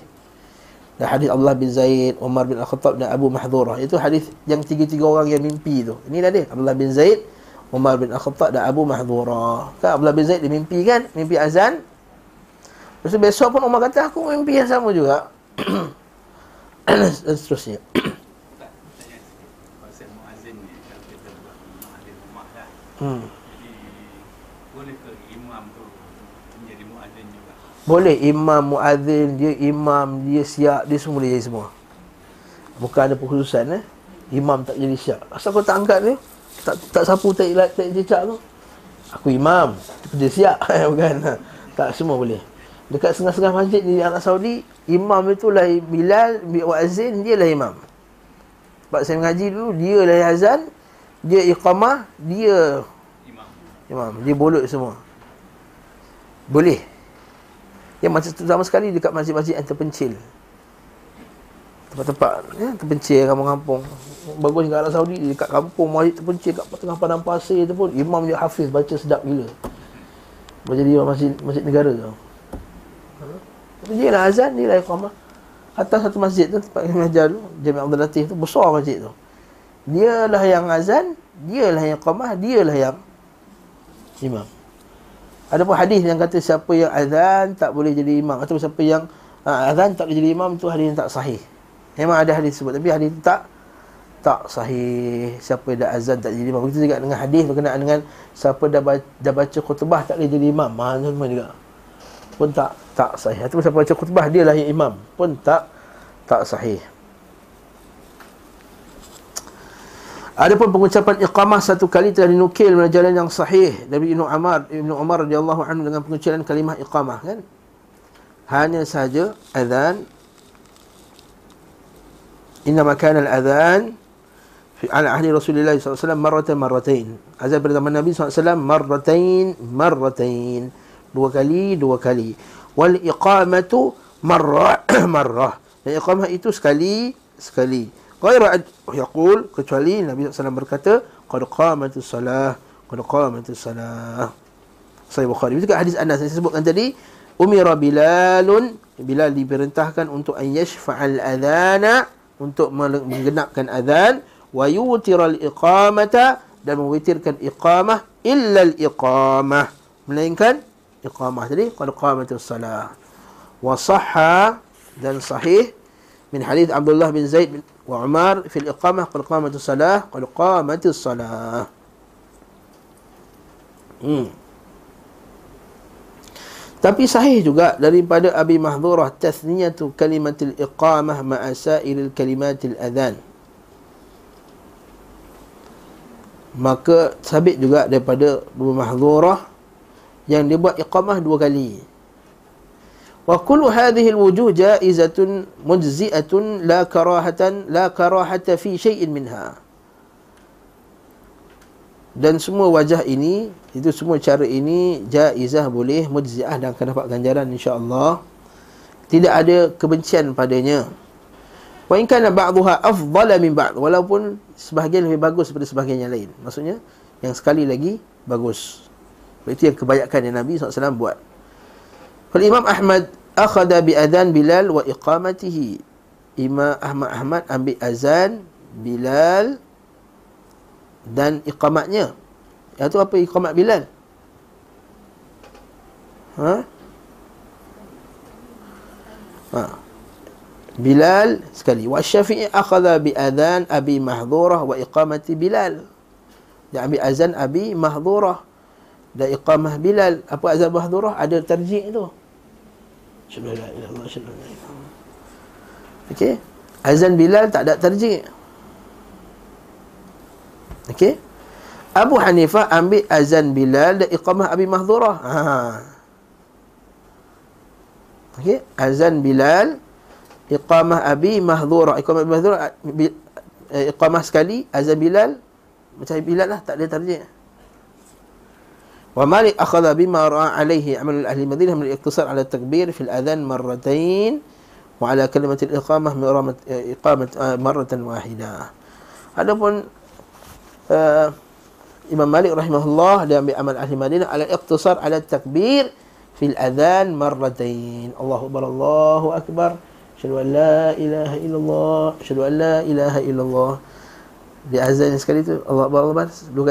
Dan hadis Allah bin Zaid, Umar bin Al-Khattab dan Abu Mahdurah. Itu hadis yang tiga-tiga orang yang mimpi tu. Ini dah dia. Abdullah bin Zaid, Umar bin Al-Khattab dan Abu Mahdurah. Kan Abdullah bin Zaid dia mimpi kan? Mimpi azan. Lepas tu besok pun Umar kata, aku mimpi yang sama juga. dan seterusnya. Hmm. Boleh imam muadzin dia imam dia siap dia semua boleh jadi semua. Bukan ada perkhususan eh. Imam tak jadi siap. Asal kau tak angkat ni? Tak tak sapu tak ilat tak jejak tu. Aku imam Dia siap Bukan Tak semua boleh Dekat setengah-setengah masjid di Arab Saudi Imam itu lah Bilal Wa'azin Dia lah imam Sebab saya mengaji dulu Dia lah azan Dia iqamah Dia Imam. Imam Dia bolot semua Boleh Yang macam tu sama sekali Dekat masjid-masjid yang terpencil Tempat-tempat ya, Terpencil kampung-kampung Bagus kat Arab Saudi Dekat kampung Masjid terpencil Kat tengah padang pasir tu pun Imam dia hafiz Baca sedap gila Macam dia masjid, masjid negara tu tapi dia lah azan, dia lah iqamah. Atas satu masjid tu, tempat kami ajar tu, Jami Abdul Latif tu, besar masjid tu. Dia lah yang azan, dia lah yang iqamah, dia lah yang imam. Ada pun hadis yang kata siapa yang azan tak boleh jadi imam. Atau siapa yang uh, azan tak boleh jadi imam, tu hadis yang tak sahih. Memang ada hadis sebut, tapi hadis tak tak sahih siapa yang dah azan tak jadi imam begitu juga dengan hadis berkenaan dengan siapa dah baca, dah baca khutbah tak boleh jadi imam mana semua juga pun tak tak sahih. Itu siapa baca khutbah dia lah yang imam pun tak tak sahih. Adapun pengucapan iqamah satu kali telah dinukil melalui jalan yang sahih dari Ibnu Umar Ibnu Umar radhiyallahu anhu dengan pengucapan kalimah iqamah kan. Hanya saja azan Inna kana al-adhan fi ala ahli Rasulullah SAW marratan marratain. Azan pada zaman Nabi SAW marratain marratain. Dua kali, dua kali wal iqamatu marrah marrah dan iqamah itu sekali sekali ghaira yaqul kecuali Nabi SAW berkata qad qamatus salah qad qamatus salah. Sahih Bukhari. Itu hadis Anas saya sebutkan tadi umira bilalun bilal diperintahkan untuk an yashfa'al adhana untuk menggenapkan azan wa yutiral iqamata dan mewitirkan iqamah illa al iqamah melainkan iqamah tadi qad qamatis salah. Wa sahha dan sahih min hadis Abdullah bin Zaid bin wa Umar fi iqamah qad qamatis salah qad qamatis salah hmm. Tapi sahih juga daripada Abi Mahdhurah tathniyatu kalimatil iqamah ma'a sa'iril kalimatil adhan. Maka sabit juga daripada Abu Mahdhurah yang dia buat iqamah dua kali. Wa kullu hadhihi alwujuh jaizatun mujzi'atun la karahatan la karahata fi shay'in minha. Dan semua wajah ini, itu semua cara ini jaizah boleh mujzi'ah dan akan dapat ganjaran insya-Allah. Tidak ada kebencian padanya. Wa in kana ba'daha afdala min ba'd walaupun sebahagian lebih bagus daripada sebahagian yang lain. Maksudnya yang sekali lagi bagus. Itu yang kebanyakan yang Nabi SAW buat. Kalau Imam Ahmad akhada bi adhan Bilal wa iqamatihi. Imam Ahmad Ahmad ambil azan Bilal dan iqamatnya. Itu apa iqamat Bilal? Ha? Ha. Bilal sekali. Wa Syafi'i akhadha bi adhan Abi Mahdhurah wa iqamati Bilal. Dia ambil azan Abi Mahdhurah dan iqamah Bilal apa azan mahdhurah ada tarjih tu wasallam okey. Azan Bilal tak ada tarjih okey. Abu Hanifah ambil azan Bilal dan iqamah Abi Mahdhurah. Ha. Okey. Azan Bilal iqamah Abi Mahdhurah. Iqamah Abi Mahdhurah eh, iqamah sekali azan Bilal macam Bilal lah tak ada tarjih ومالك أخذ بما رأى عليه عمل أهل المدينة من الاقتصار على التكبير في الأذان مرتين وعلى كلمة الإقامة إقامة آه، مرة واحدة. هذا آه إمام مالك رحمه الله لم بعمل أهل المدينة على الاقتصار على التكبير في الأذان مرتين. الله أكبر الله أكبر. أشهد أن لا إله إلا الله أشهد أن لا إله إلا الله. لأعزائي sekali الله أكبر Akbar Allah Akbar dua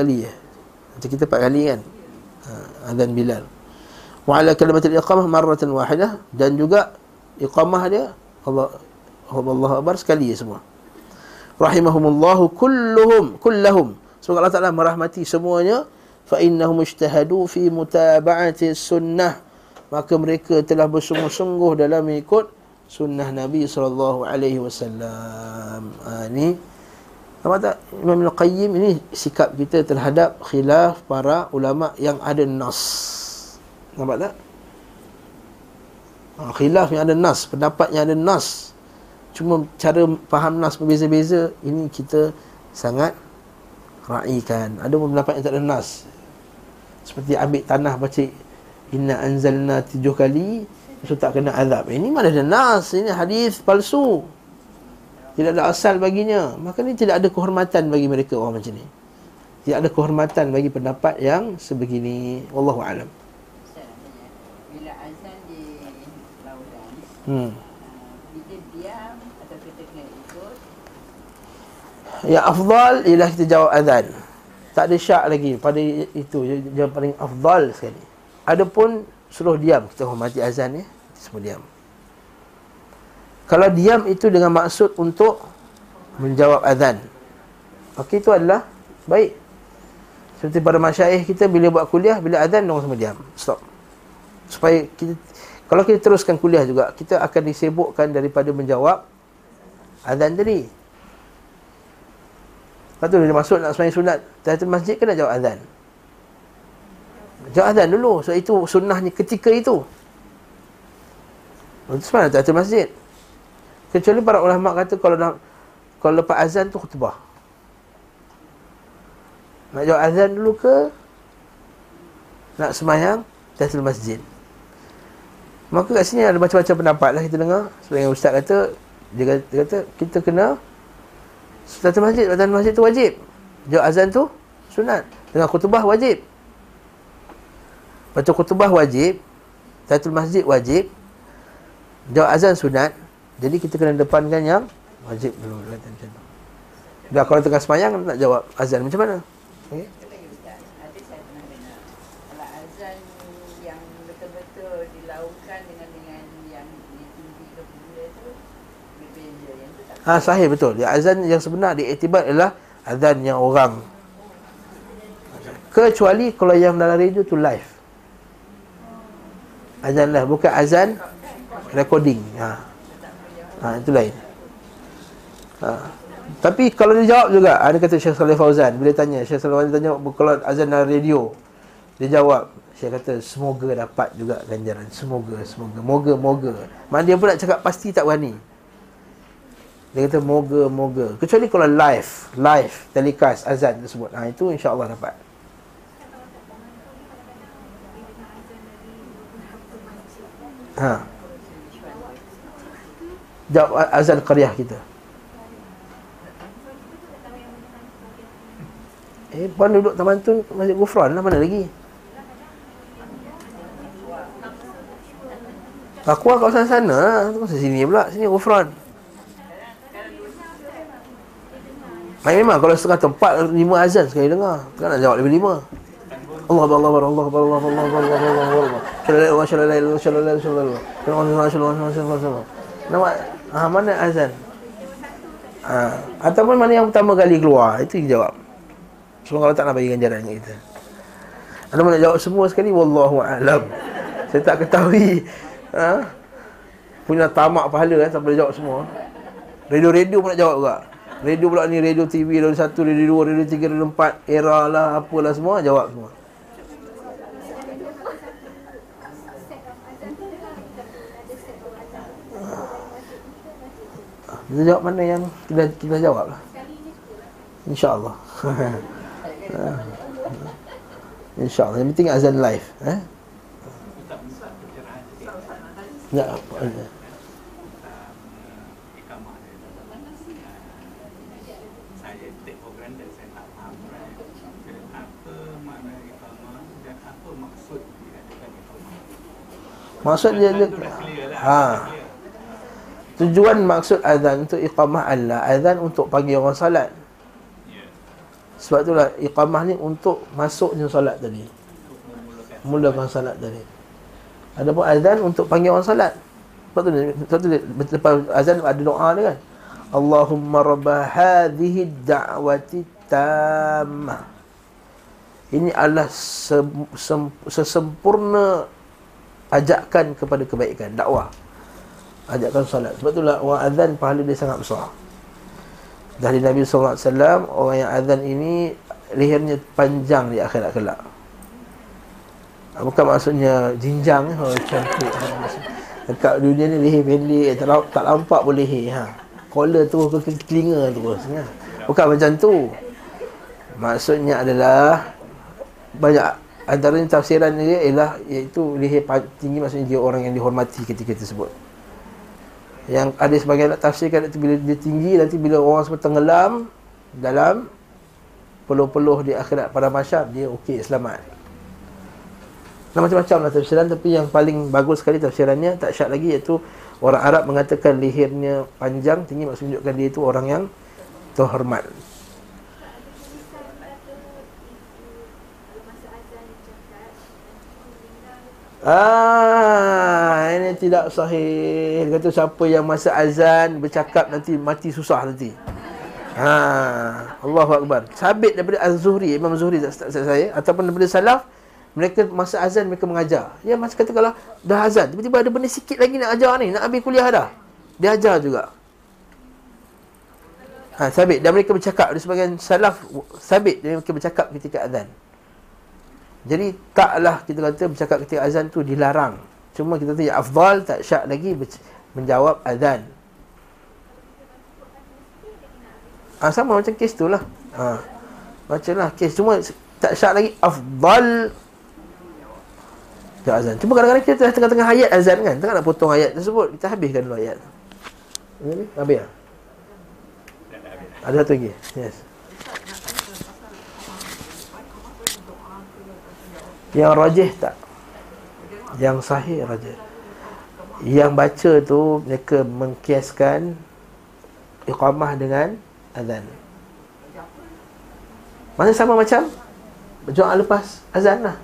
kali. Ya. Azan Bilal. Wa ala kalimatil iqamah marratan wahidah dan juga iqamah dia Allah Allah Akbar sekali ya semua. Rahimahumullah kulluhum kullahum. Semoga Allah Taala merahmati semuanya fa innahum ijtahadu fi mutaba'ati sunnah. Maka mereka telah bersungguh-sungguh dalam mengikut sunnah Nabi sallallahu alaihi wasallam. Ha, ini Nampak tak? Imam Al-Qayyim ini sikap kita terhadap khilaf para ulama yang ada nas. Nampak tak? Ha, khilaf yang ada nas, pendapat yang ada nas. Cuma cara faham nas berbeza-beza, ini kita sangat raikan. Ada pun pendapat yang tak ada nas. Seperti ambil tanah baca Inna anzalna tujuh kali So tak kena azab Ini mana ada nas Ini hadis palsu Tidak ada asal baginya Maka ni tidak ada kehormatan bagi mereka orang macam ni Tidak ada kehormatan bagi pendapat yang sebegini Wallahu alam. Bila azan di lautan, Hmm. kita diam atau kita kena ikut. Yang afdal ialah kita jawab azan. Tak ada syak lagi pada itu yang paling afdal sekali. Adapun suruh diam, kita hormati azan ya. Semua diam. Kalau diam itu dengan maksud untuk menjawab azan. Okey itu adalah baik. Seperti pada masyaih kita bila buat kuliah, bila azan orang semua diam. Stop. Supaya kita kalau kita teruskan kuliah juga, kita akan disibukkan daripada menjawab azan tadi. Lepas tu bila masuk nak sembahyang sunat Tahiyatul masjid kena jawab azan Jawab azan dulu So itu sunnahnya ketika itu Lepas mana tahiyatul masjid Kecuali para ulama kata Kalau nak kalau lepas azan tu khutbah. Nak jawab azan dulu ke? Nak sembahyang Tahiyatul masjid. Maka kat sini ada macam-macam pendapat lah kita dengar. Sebagai ustaz kata Dia kata, dia kata kita kena Satu masjid, azan masjid tu wajib. Jawab azan tu sunat. Dengan khutbah wajib. Baca khutbah wajib Tahiyatul masjid wajib. Jawab azan sunat Jadi kita kena depankan yang Wajib dulu kata macam tu Dah kalau tengah semayang nak jawab azan macam mana? Tak Ha, sahih betul. Ya, azan yang sebenar diiktibar ialah azan yang orang. Kecuali kalau yang dalam radio tu live. Azan live bukan azan recording. Ha. Ha, itu lain. Ha. Tapi kalau dia jawab juga, ada kata Syekh Saleh Fauzan bila tanya, Syekh Saleh Fauzan tanya kalau azan dalam radio. Dia jawab, Syekh kata semoga dapat juga ganjaran. Semoga, semoga, moga, moga. Mana dia pula cakap pasti tak berani. Dia kata moga moga. Kecuali kalau live, live telecast azan tersebut. Ha itu insya-Allah dapat. Ha. Jawab azan qaryah kita. Eh, puan duduk taman tu Masjid Gufran lah mana lagi? Aku lah. Tu Masa sini pula. Sini Gufran. Main memang kalau setengah tempat lima azan sekali dengar. Kan nak jawab lebih lima. Allah Allah Allah Allah Allah Allah Allah Allah Allah Allah Allah Shalala shalala shalala shalala shalala shalala shalala Nampak? Ha, mana azan? Ha, ataupun mana yang pertama kali keluar? Itu yang jawab. Semoga Allah tak nak bagi ganjaran kita. Anda nak jawab semua sekali? Wallahu a'lam. Saya tak ketahui. Ha? Punya tamak pahala kan boleh jawab semua. Radio-radio pun nak jawab juga. Radio pula ni Radio TV Radio 1, Radio 2, Radio 3, Radio 4 Era lah Apalah semua Jawab semua Kita jawab mana yang kita kita jawab lah. InsyaAllah. InsyaAllah. Yang penting azan live. Eh? Ya, apa Maksud dia dia ha. Clear lah. ha. Tujuan maksud azan untuk iqamah Allah Azan untuk panggil orang salat Sebab itulah iqamah ni untuk masuknya salat tadi. Mulakan salat tadi. Adapun azan untuk panggil orang salat Sebab tu, sebab tu lepas azan ada doa dia kan? Allahumma rabba hadhihi da'wati tammah Ini adalah sem, sem, sesempurna ajakan kepada kebaikan, dakwah. Ajakan solat. Sebab itulah orang azan pahala dia sangat besar. Dari Nabi SAW Orang yang azan ini Lehernya panjang di akhirat kelak Bukan maksudnya Jinjang oh, Cantik Dekat dunia ni leher pendek Tak, tak nampak pun leher ha. Collar tu ke telinga tu ha. Bukan macam tu Maksudnya adalah Banyak Antaranya tafsiran dia ialah Iaitu leher tinggi maksudnya dia orang yang dihormati ketika tersebut Yang ada sebagian nak tafsirkan nanti bila dia tinggi Nanti bila orang semua tenggelam Dalam Peluh-peluh di akhirat pada masyarakat Dia okey selamat. Nah, macam-macam lah tafsiran Tapi yang paling bagus sekali tafsirannya Tak syak lagi iaitu Orang Arab mengatakan lehernya panjang Tinggi maksudnya menunjukkan dia itu orang yang Terhormat Ah, ini tidak sahih. Dia kata siapa yang masa azan bercakap nanti mati susah nanti. Ha, Allahu akbar. Sabit daripada Az-Zuhri, Imam Zuhri saya ataupun daripada salaf, mereka masa azan mereka mengajar. Ya masa kata kalau dah azan, tiba-tiba ada benda sikit lagi nak ajar ni, nak ambil kuliah dah. Dia ajar juga. Ha, sabit dan mereka bercakap di sebagian salaf sabit dan mereka bercakap ketika azan. Jadi taklah kita kata bercakap ketika azan tu dilarang. Cuma kita kata ya afdal tak syak lagi menjawab azan. Ah sama macam kes tu lah. Ha. Bacalah kes cuma tak syak lagi afdal ke azan. Cuma kadang-kadang kita tengah-tengah ayat azan kan, tengah nak potong ayat tersebut, kita habiskan dulu ayat. Ini habis ah. Ada satu lagi. Yes. Yang rajih tak? Yang sahih rajih. Yang baca tu Mereka mengkiaskan Iqamah dengan Azan. Mana sama macam? Berjuang lepas azan lah.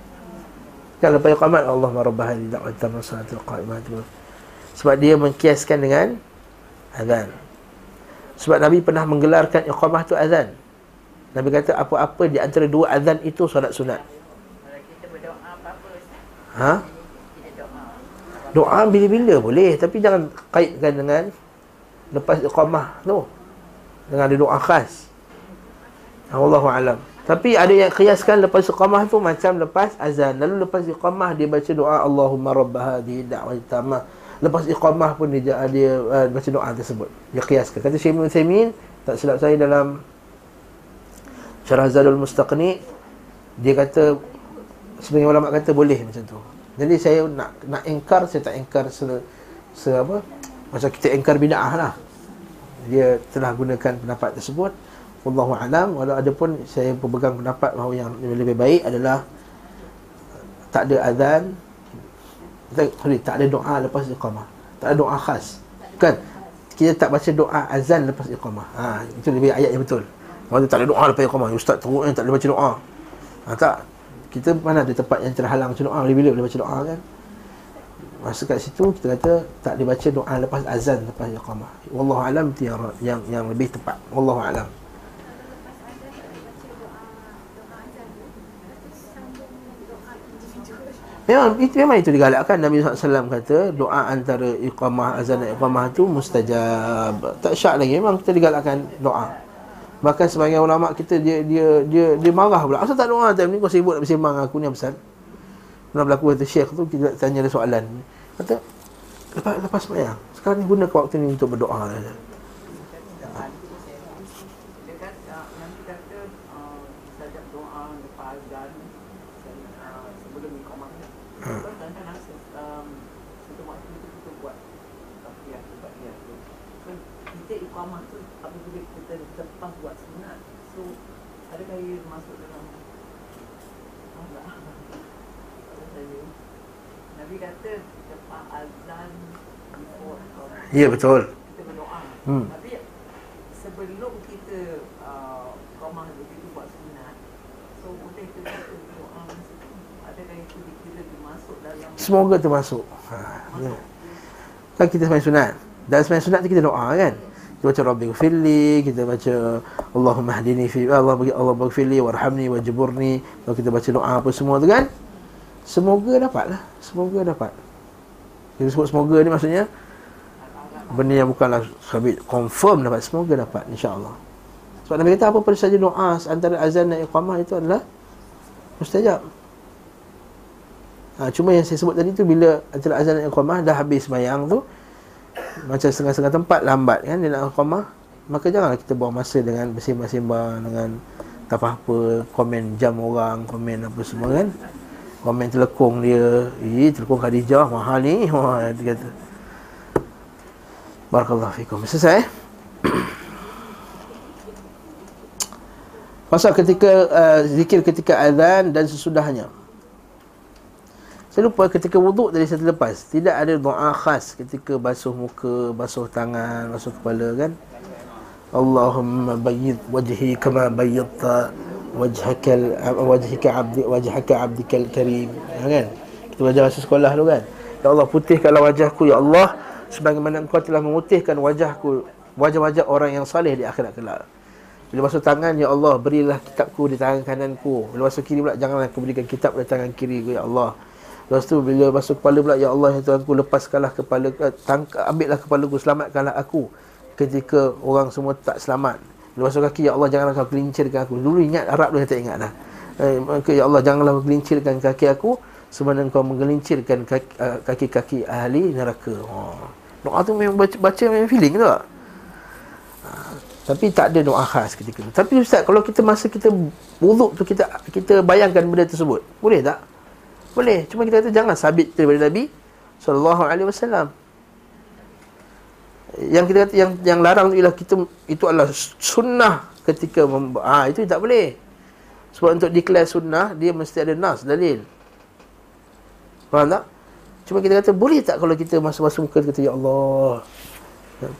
Kan lepas iqamat Allah marabbah di da'watan salatul qa'imah Sebab dia mengkiaskan dengan Azan. Sebab Nabi pernah menggelarkan iqamah tu azan. Nabi kata apa-apa di antara dua azan itu solat sunat Ha? Doa bila-bila boleh Tapi jangan kaitkan dengan Lepas iqamah tu. Dengan ada doa khas. Allahu alam. Tapi ada yang kiaskan lepas iqamah tu Macam lepas azan. Lalu lepas iqamah dia baca doa Allahumma rabba hadhi da'wah tamah Lepas iqamah pun dia, dia uh, baca doa tersebut. Dia kiaskan. Kata Syekh Ibn Thaymin Tak silap saya dalam Syarah Zadul Mustaqni Dia kata sebagai ulama kata boleh macam tu. Jadi saya nak nak engkar saya tak engkar se, se apa? Macam kita engkar bidah lah. Dia telah gunakan pendapat tersebut. Wallahu alam walau ada pun saya pegang pendapat bahawa yang lebih baik adalah tak ada azan sorry, tak ada doa lepas iqamah. Tak ada doa khas. Kan? Kita tak baca doa azan lepas iqamah. Ha, itu lebih ayat yang betul. Kalau tak ada doa lepas iqamah, ustaz teruk tak ada baca doa. Ha, tak, kita mana ada tempat yang terhalang baca doa. Bila boleh baca doa kan? Masa kat situ kita kata tak dibaca doa lepas azan lepas iqamah. Wallahu alam tiara yang yang lebih tepat. Wallahu alam. Memang itu memang itu digalakkan. Nabi SAW kata doa antara iqamah azan dan iqamah itu mustajab. Tak syak lagi. Memang kita digalakkan doa. Bahkan sebagian ulama kita dia dia dia dia marah pula. Asal tak doa time ni kau sibuk nak bersembang aku ni apa Pernah berlaku kata syekh tu kita tanya dia soalan. Kata lepas lepas sembahyang. Sekarang ni guna waktu ni untuk berdoa. Ya betul. Kita berdoa. Hmm. Tapi sebelum kita uh, komah begitu buat sunat, so boleh kita berdoa masa tu. Adakah itu dikira dimasuk dalam Semoga termasuk. Ha, ya. Kan kita sembahyang sunat. Dan sembahyang sunat tu kita doa kan. Kita baca Rabbi gfirli, kita baca Allahumma hdini fi Allah bagi Allah gfirli warhamni wajburni. Kalau kita baca doa apa semua tu kan. Semoga dapatlah. Semoga dapat. Kita sebut semoga ni maksudnya benda yang bukanlah sabit confirm dapat semoga dapat insyaallah. Sebab Nabi kata apa-apa saja doa antara azan dan iqamah itu adalah mustajab. Ha, cuma yang saya sebut tadi tu bila antara azan dan iqamah dah habis sembahyang tu macam setengah-setengah tempat lambat kan dia nak iqamah maka janganlah kita buang masa dengan bersimbang-simbang dengan tak apa-apa komen jam orang komen apa semua kan. Komen telekong dia eh telekong Khadijah mahal ni. Wah dia kata barakallahu fikum. Selesai eh? Pasal ketika uh, zikir ketika azan dan sesudahnya. Saya lupa ketika wuduk tadi saya terlepas. Tidak ada doa khas ketika basuh muka, basuh tangan, basuh kepala kan? Allahumma bayyid wajhi kama bayyadta wajhaka wajhika abdi wajhaka abdikal karim. Ya kan? Kita belajar bahasa sekolah tu kan? Ya Allah putihkanlah wajahku ya Allah sebagaimana engkau telah memutihkan wajahku wajah-wajah orang yang saleh di akhirat kelak. Bila basuh tangan ya Allah berilah kitabku di tangan kananku. Bila basuh kiri pula janganlah aku berikan kitab di tangan kiriku ya Allah. Lepas tu bila masuk kepala pula Ya Allah ya Tuhan ku lepaskanlah kepala tangkap, Ambillah kepala ku Selamatkanlah aku Ketika orang semua tak selamat. Bila masuk kaki Ya Allah janganlah kau gelincirkan aku. Dulu ingat Arab saya tak ingat dah eh, Ya Allah janganlah kau gelincirkan kaki aku Sebenarnya kau menggelincirkan eh, kaki-kaki ahli neraka. Oh. Doa tu memang baca, baca memang feeling tak? Ha, tapi tak ada doa khas ketika tu Tapi Ustaz kalau kita masa kita Wuduk tu kita kita bayangkan benda tersebut Boleh tak? Boleh. Cuma kita kata jangan sabit daripada Nabi wasallam. Yang kita kata yang yang larang tu ialah kita itu adalah sunnah ketika ah ha, itu tak boleh. Sebab untuk declare sunnah dia mesti ada nas dalil. Faham tak? Cuma kita kata boleh tak kalau kita masuk-masuk muka kata ya Allah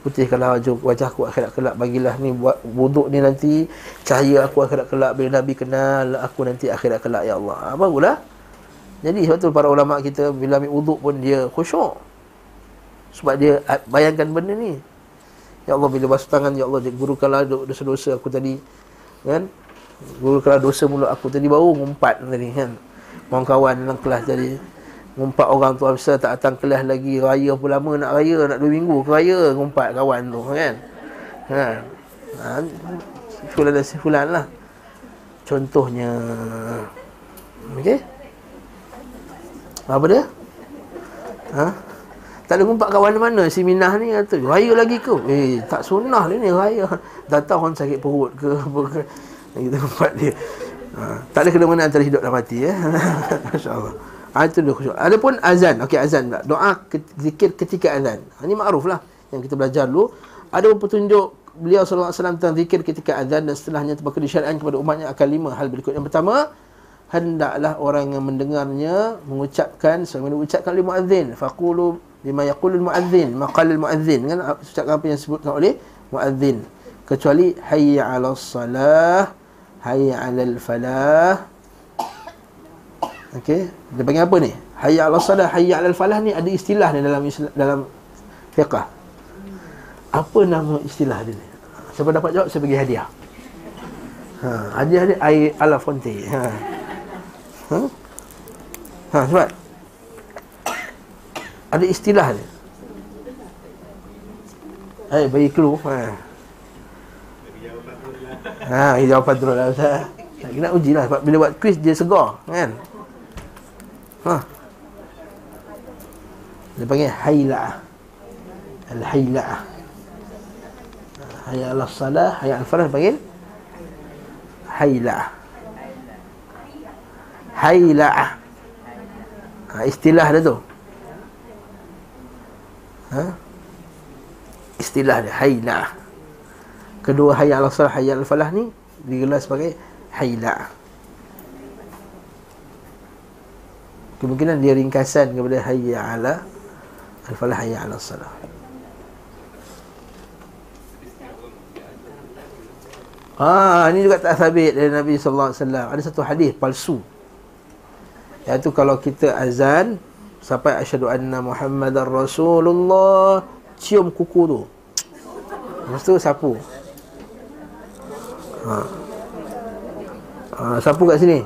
putihkanlah wajah, wajahku akhirat kelak bagilah ni buat wuduk ni nanti cahaya aku akhirat kelak bila Nabi kenal aku nanti akhirat kelak ya Allah. Apa pula? Jadi sebab tu para ulama kita bila ambil wuduk pun dia khusyuk. Sebab dia bayangkan benda ni. Ya Allah bila basuh tangan ya Allah gurukanlah dosa-dosa aku tadi kan. Gurukanlah dosa mulut aku tadi baru ngumpat tadi kan. Kawan-kawan dalam kelas tadi ngumpat orang tu besar tak datang kelas lagi raya pun lama nak raya nak 2 minggu ke raya ngumpat kawan tu kan. Ha. Ha. Fulan dan fulan lah. Contohnya Okey. Apa dia? Ha? Tak ada kumpak kawan mana si Minah ni kata, raya lagi ke? Eh, tak sunnah ni raya. Datang orang sakit perut ke apa ke. Kita kumpak dia. Ha, tak ada kena mana antara hidup dan mati ya. Masya-Allah. Itu dia khusyuk. Adapun azan, okey azan pula. Doa zikir ketika azan. Ha, ini makruf lah yang kita belajar dulu. Ada pun petunjuk beliau wasallam tentang zikir ketika azan dan setelahnya terbakar disyariatkan kepada umatnya akan lima hal berikut. Yang pertama, hendaklah orang yang mendengarnya mengucapkan sebagaimana ucapkan oleh muazzin faqulu bima yaqulu muazzin maqal muazzin kan ucapkan apa yang disebutkan oleh muazzin kecuali hayya 'alas salah hayya 'alal falah okey dia panggil apa ni hayya 'alas salah hayya 'alal falah ni ada istilah ni dalam dalam fiqh apa nama istilah dia ni siapa dapat jawab saya bagi hadiah ha hadiah dia air ala fonte ha Ha? Ha, sebab ada istilah dia. Eh, bagi clue. Ha. Ha, jawapan terus lah Ustaz. Tak kena uji lah sebab bila buat quiz dia segar kan. Ha. Dia panggil haila'ah. Al-haila'ah. Hayya ala salah, hayya al-falah panggil haila'ah haila'ah ha, istilah dia tu ha? istilah dia haila'ah kedua hayya al salah hayya al falah ni digelar sebagai haila'ah kemungkinan dia ringkasan kepada hayya ala al falah hayya al salah. Ah, ini juga tak sabit dari Nabi sallallahu alaihi wasallam. Ada satu hadis palsu. Iaitu kalau kita azan Sampai asyadu anna Muhammadar Rasulullah Cium kuku tu. Lepas tu sapu. Ha. ha sapu kat sini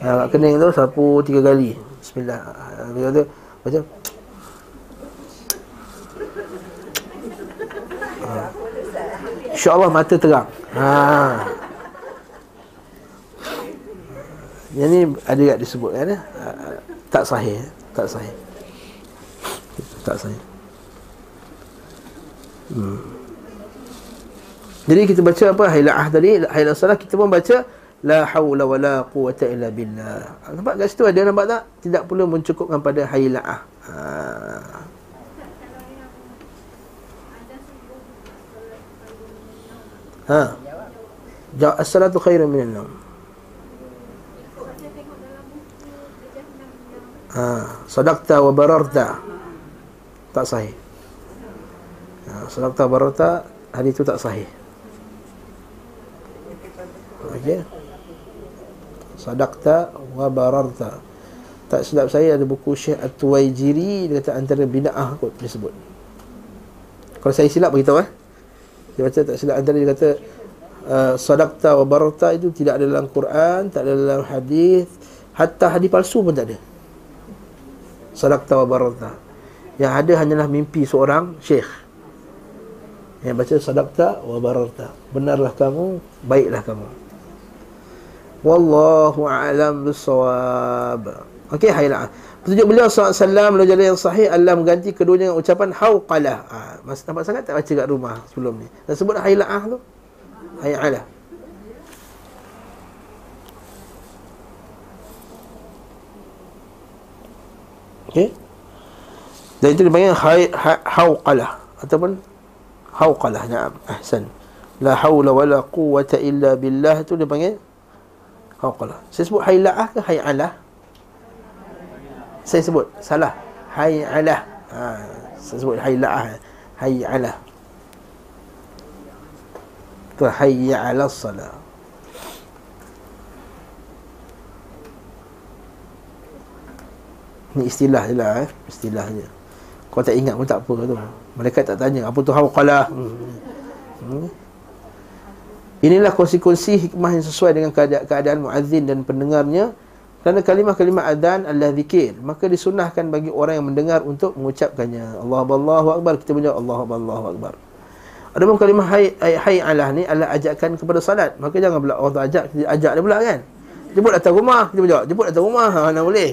ha, Kat kening tu sapu tiga kali Bismillah Lepas tu Macam ha. InsyaAllah mata terang ha. Yang ni ada tak disebut kan eh? Tak sahih Tak sahih Tak sahih hmm. Jadi kita baca apa Haila'ah tadi Haila'ah salah kita pun baca La hawla wa la quwata illa billah Nampak kat situ ada nampak tak Tidak perlu mencukupkan pada haila'ah Haa Ha. Ja as-salatu khairun minan nawm. Ha, sadaqta wa bararta. Tak sahih. Ha, sadaqta wa bararta hadis itu tak sahih. Okey. Sadaqta wa bararta. Tak silap saya ada buku Syekh At-Tuwaijiri dia kata antara bid'ah kot disebut. Kalau saya silap beritahu eh. Dia baca tak silap antara dia kata uh, sadaqta wa barata itu tidak ada dalam Quran, tak ada dalam hadis, hatta hadis palsu pun tak ada. Sadaqta wa barata. Yang ada hanyalah mimpi seorang syekh. Yang baca sadaqta wa barata. Benarlah kamu, baiklah kamu. Wallahu a'lam bissawab. Okey, hayla. Petunjuk beliau SAW melalui jalan yang sahih Allah mengganti keduanya dengan ucapan hauqalah. Ha, masa nampak sangat tak baca kat rumah sebelum ni. Dan sebut haila'ah tu. Haila'ah. Okey. Dan itu dipanggil hauqalah ataupun hauqalah. Naam. Ahsan. La haula wala quwwata illa billah itu dipanggil hauqalah. Saya sebut haila'ah ke haila'ah? saya sebut salah hayy ala ha, saya sebut hayy la hayy ala tu hayy ala salah ni istilah je lah eh. istilah je kau tak ingat pun tak apa tu mereka tak tanya apa tu hawqalah hmm. hmm. Inilah konsekuensi hikmah yang sesuai dengan keadaan, keadaan muazzin dan pendengarnya. Kerana kalimah-kalimah adzan adalah zikir. Maka disunahkan bagi orang yang mendengar Untuk mengucapkannya. Allah Allahu Akbar. Kita menjawab Allah Allahu Akbar. Ada pun kalimah hai, hai, Allah ni Adalah ajakan kepada salat. Maka jangan pula Allah ajak Kita ajak dia pula kan. Jemput datang rumah Kita menjawab Jemput datang rumah. Ha, Mana boleh.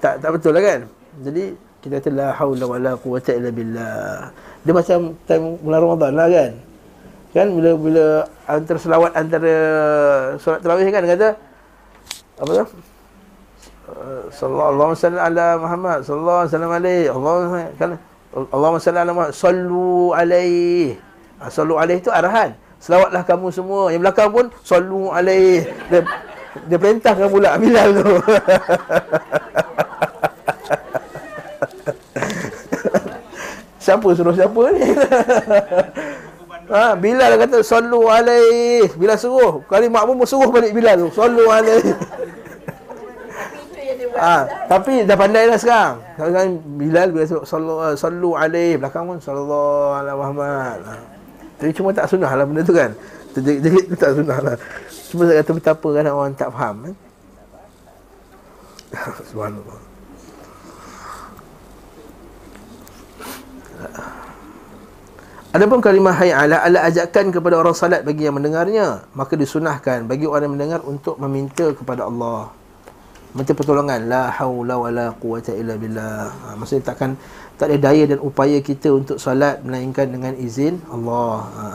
Tak tak betul lah kan. Jadi kita kata La hawla wa la quwata illa billah. Dia macam time bulan Ramadan lah kan Kan bila bila antara selawat antara solat tarawih kan kata apa tu? sallallahu alaihi ala Muhammad sallallahu alaihi wasallam Allah kan Allahumma salli ala Muhammad sallu alaihi ha, sallu alaihi itu arahan. Selawatlah kamu semua. Yang belakang pun sallu alaihi dia, dia perintahkan pula Bilal tu. Siapa suruh siapa ni ha, Bilal kata sallu alaihi Bilal suruh kali makmum suruh balik Bilal tu sallu alaihi Ah, tapi dah pandai dah sekarang. Sekarang Bilal bila sebut sallu uh, sallu alaihi belakang pun sallallahu alaihi Muhammad. Ha. Tapi cuma tak sunnah lah benda tu kan. Jadi tu tak sunnah lah. Cuma saya kata betapa kan orang tak faham kan. Subhanallah. Adapun kalimah hayy ala ala ajakan kepada orang salat bagi yang mendengarnya, maka disunahkan bagi orang yang mendengar untuk meminta kepada Allah minta pertolongan la haula wala quwata illa billah ha, maksudnya takkan tak ada daya dan upaya kita untuk solat melainkan dengan izin Allah ha.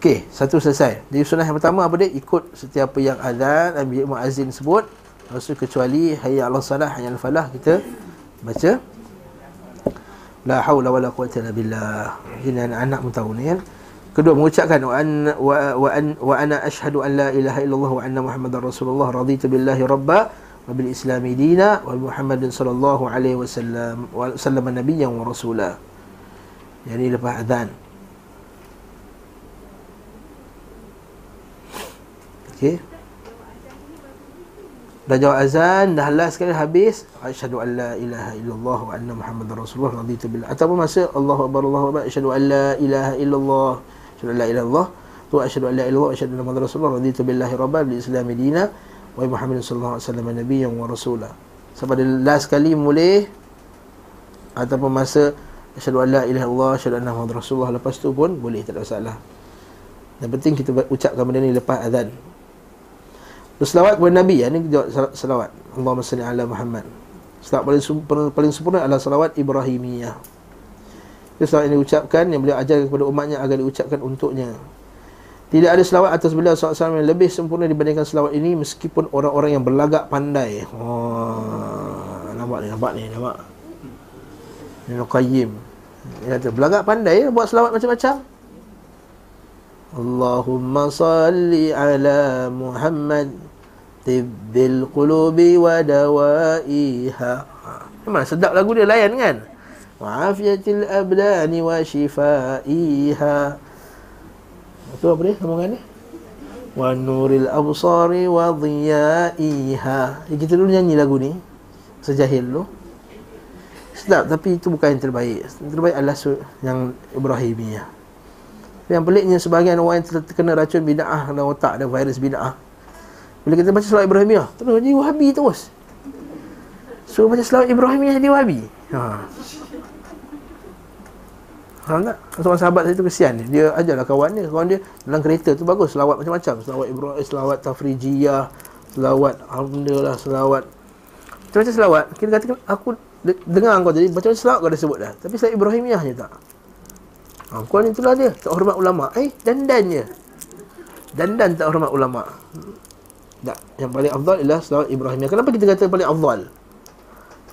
Okey, satu selesai. Jadi sunnah yang pertama apa dia? Ikut setiap yang azan dan muazzin sebut. Lepas kecuali hayya 'alas salah, hayya 'alal falah kita baca la haula wala quwata illa billah. Ini anak-anak pun tahu ni kan. Kedua mengucapkan wa an wa, wa, an, wa ana ashhadu an la ilaha illallah wa anna muhammadar rasulullah raditu billahi rabba wa bil islami dina wa muhammadin sallallahu alaihi wasallam wa sallam nabiyyan wa rasula. Jadi lepas azan. Okey. Dah jawab azan, dah last sekali habis. Asyhadu an la ilaha illallah wa anna muhammadar rasulullah raditu billahi. Ataupun masa Allahu akbar Allahu akbar asyhadu an la ilaha illallah asyhadu la ilaha illallah wa asyhadu an la ilaha illallah asyhadu anna muhammadar rasulullah raditu billahi rabban bil islam dina wa muhammadin sallallahu alaihi wasallam nabiyyan wa rasula sampai dia last kali boleh ataupun masa Asyhadu an la ilaha illallah, asyhadu anna Muhammadar Rasulullah lepas tu pun boleh tak ada masalah. Yang penting kita ucapkan benda ni lepas azan. Berselawat kepada Nabi, ya, ni jawab selawat. Allahumma salli ala Muhammad. Selawat paling, paling sempurna adalah selawat Ibrahimiyah. Itu selawat yang diucapkan, yang beliau ajarkan kepada umatnya agar diucapkan untuknya. Tidak ada selawat atas beliau SAW yang lebih sempurna dibandingkan selawat ini meskipun orang-orang yang berlagak pandai. Oh, nampak ni, nampak ni, nampak. Ibn Qayyim. Dia kata, berlagak pandai ya, buat selawat macam-macam. Allahumma salli ala Muhammad tibbil qulubi wa dawaiha. Memang sedap lagu dia layan kan? Wa'afiyatil abdani wa shifaiha. Itu apa dia sambungan ni? Wa nuril absari wa dhiyaiha. Ya, kita dulu nyanyi lagu ni. Sejahil dulu. Sedap tapi itu bukan yang terbaik. Yang terbaik adalah yang Ibrahimiyah. Yang peliknya sebahagian orang yang terkena racun bid'ah dalam otak ada virus bid'ah. Bila kita baca selawat Ibrahimiyah, terus jadi Wahabi terus. So baca selawat Ibrahimiyah jadi Wahabi. Ha. Faham tak? Seorang sahabat saya tu kesian. Dia ajarlah kawan dia. Kawan dia dalam kereta tu bagus. Selawat macam-macam. Selawat Ibrahim, eh, selawat Tafrijiyah. Selawat Alhamdulillah. Selawat. Macam-macam selawat. Kita kata, aku dengar kau tadi. Macam-macam selawat kau dah sebut dah. Tapi selawat Ibrahimiyah je tak. Ha, kawan itulah dia. Tak hormat ulama. Eh, dandan je. Dandan tak hormat ulama. Tak. Yang paling afdal ialah selawat Ibrahimiyah. Kenapa kita kata paling afdal?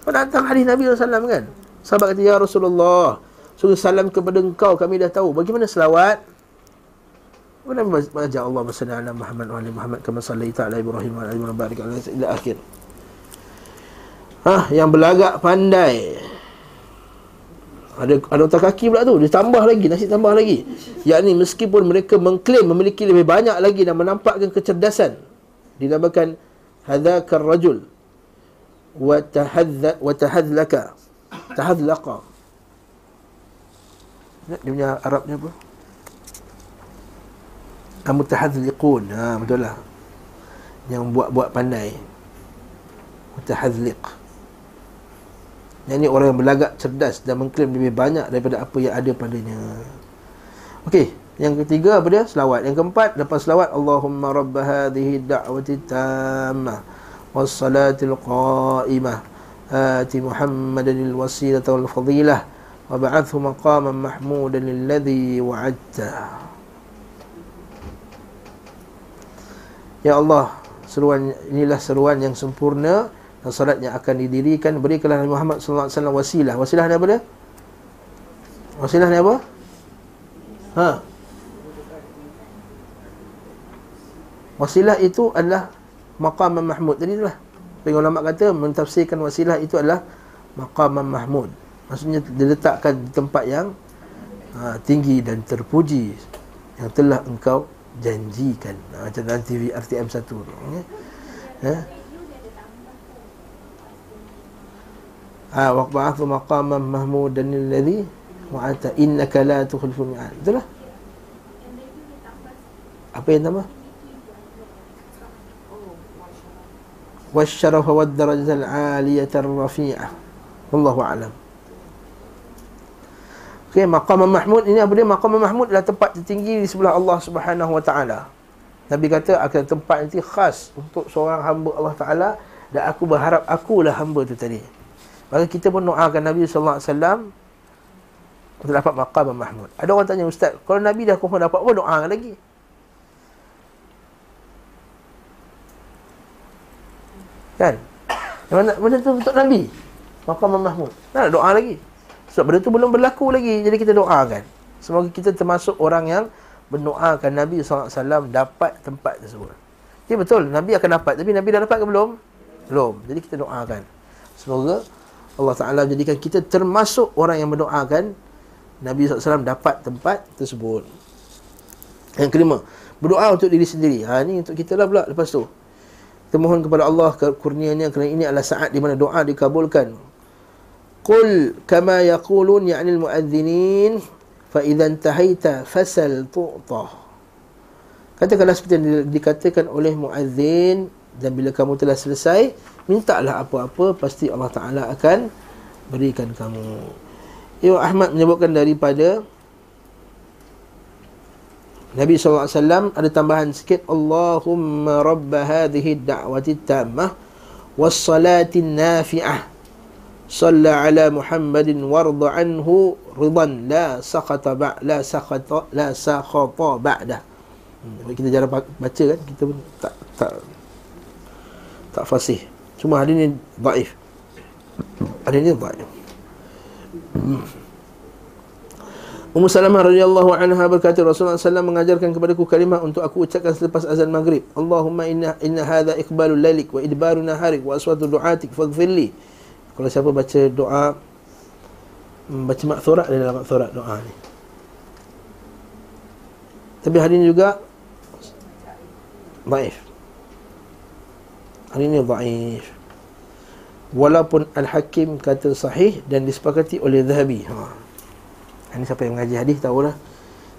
Pada datang hadis Nabi SAW kan. Sahabat kata, Ya Rasulullah. Suruh salam kepada engkau kami dah tahu bagaimana selawat Mana baca Allah salli ala Muhammad wa ali Muhammad kama sallaita ala Ibrahim wa ala Ibrahim barik ala ila akhir. Ha, yang berlagak pandai. Ada ada otak kaki pula tu, dia tambah lagi, nasi tambah lagi. Yakni meskipun mereka mengklaim memiliki lebih banyak lagi dan menampakkan kecerdasan. Dinamakan hadzakar rajul wa tahadza wa tahadlaka. Tahadlaqa. Dia punya Arab ni apa? Mutahadzliqun. Ha, betul lah. Yang buat-buat pandai. Mutahadzliq. Yang ni orang yang berlagak cerdas dan mengklaim lebih banyak daripada apa yang ada padanya. Okey, yang ketiga apa dia? Selawat. Yang keempat, lepas selawat, Allahumma rabb hadhihi da'wati tammah was salatil qa'imah ati Muhammadan al-wasilata wal-fadilah wa ba'athu maqaman mahmudan alladhi wa'adta. Ya Allah, seruan inilah seruan yang sempurna dan solat yang akan didirikan berikanlah Nabi Muhammad sallallahu alaihi wasallam wasilah. Wasilah ni apa dia? Wasilah ni apa? Ha. Wasilah itu adalah maqam mahmud tadi itulah Pengen ulama kata mentafsirkan wasilah itu adalah maqam mahmud Maksudnya diletakkan di tempat yang ha, tinggi dan terpuji yang telah engkau janjikan. Ha, macam dalam TV RTM 1 tu. Ya. Ha? Ha, waqba'athu maqaman mahmudan alladhi wa'ata innaka la tukhlifu mi'ad. Itulah. Apa yang tambah? والشرف والدرجة العالية الرفيعة والله أعلم Okay, maqam mahmud ini apa dia? Maqam mahmud adalah tempat tertinggi di sebelah Allah Subhanahu wa taala. Nabi kata akan tempat nanti khas untuk seorang hamba Allah taala dan aku berharap akulah hamba tu tadi. Maka kita pun doakan Nabi sallallahu alaihi wasallam untuk dapat maqam mahmud. Ada orang tanya ustaz, kalau Nabi dah kau dapat apa doa lagi? Kan? Mana mana tu untuk Nabi? Maqam Mahmud. Nak doa lagi? Sebab benda tu belum berlaku lagi Jadi kita doakan Semoga kita termasuk orang yang Mendoakan Nabi SAW dapat tempat tersebut Ya betul Nabi akan dapat Tapi Nabi dah dapat ke belum? Belum Jadi kita doakan Semoga Allah Ta'ala jadikan kita termasuk orang yang mendoakan Nabi SAW dapat tempat tersebut Yang kelima Berdoa untuk diri sendiri Ha ni untuk kita lah pula lepas tu Kita mohon kepada Allah kurnianya Kerana ini adalah saat di mana doa dikabulkan Qul kama yaqulun ya'ni al-mu'adzinin fa idza intahaita fasal tu'ta. Katakanlah seperti yang dikatakan oleh muazzin dan bila kamu telah selesai, mintalah apa-apa pasti Allah Taala akan berikan kamu. Imam Ahmad menyebutkan daripada Nabi SAW ada tambahan sikit. Allahumma rabba hadhihi da'wati tammah wassalati nafi'ah salla ala Muhammadin warda anhu ridan la sakhata ba' la sakhata la sakhata ba'da. Hmm, kita jarang baca kan kita pun tak tak tak fasih. Cuma hadis ni dhaif hadis ni dhaif hmm. Ummu Salamah radhiyallahu anha berkata Rasulullah SAW mengajarkan kepadaku kalimah untuk aku ucapkan selepas azan maghrib. Allahumma inna inna hadha iqbalul lailik wa idbaru naharik wa aswatu du'atik faghfirli. Kalau siapa baca doa baca makthurat dalam makthurat doa ni. Tapi hari ini juga dhaif. Hari ini dhaif. Walaupun Al-Hakim kata sahih dan disepakati oleh Zahabi. Ha. Ini siapa yang mengaji hadis tahulah.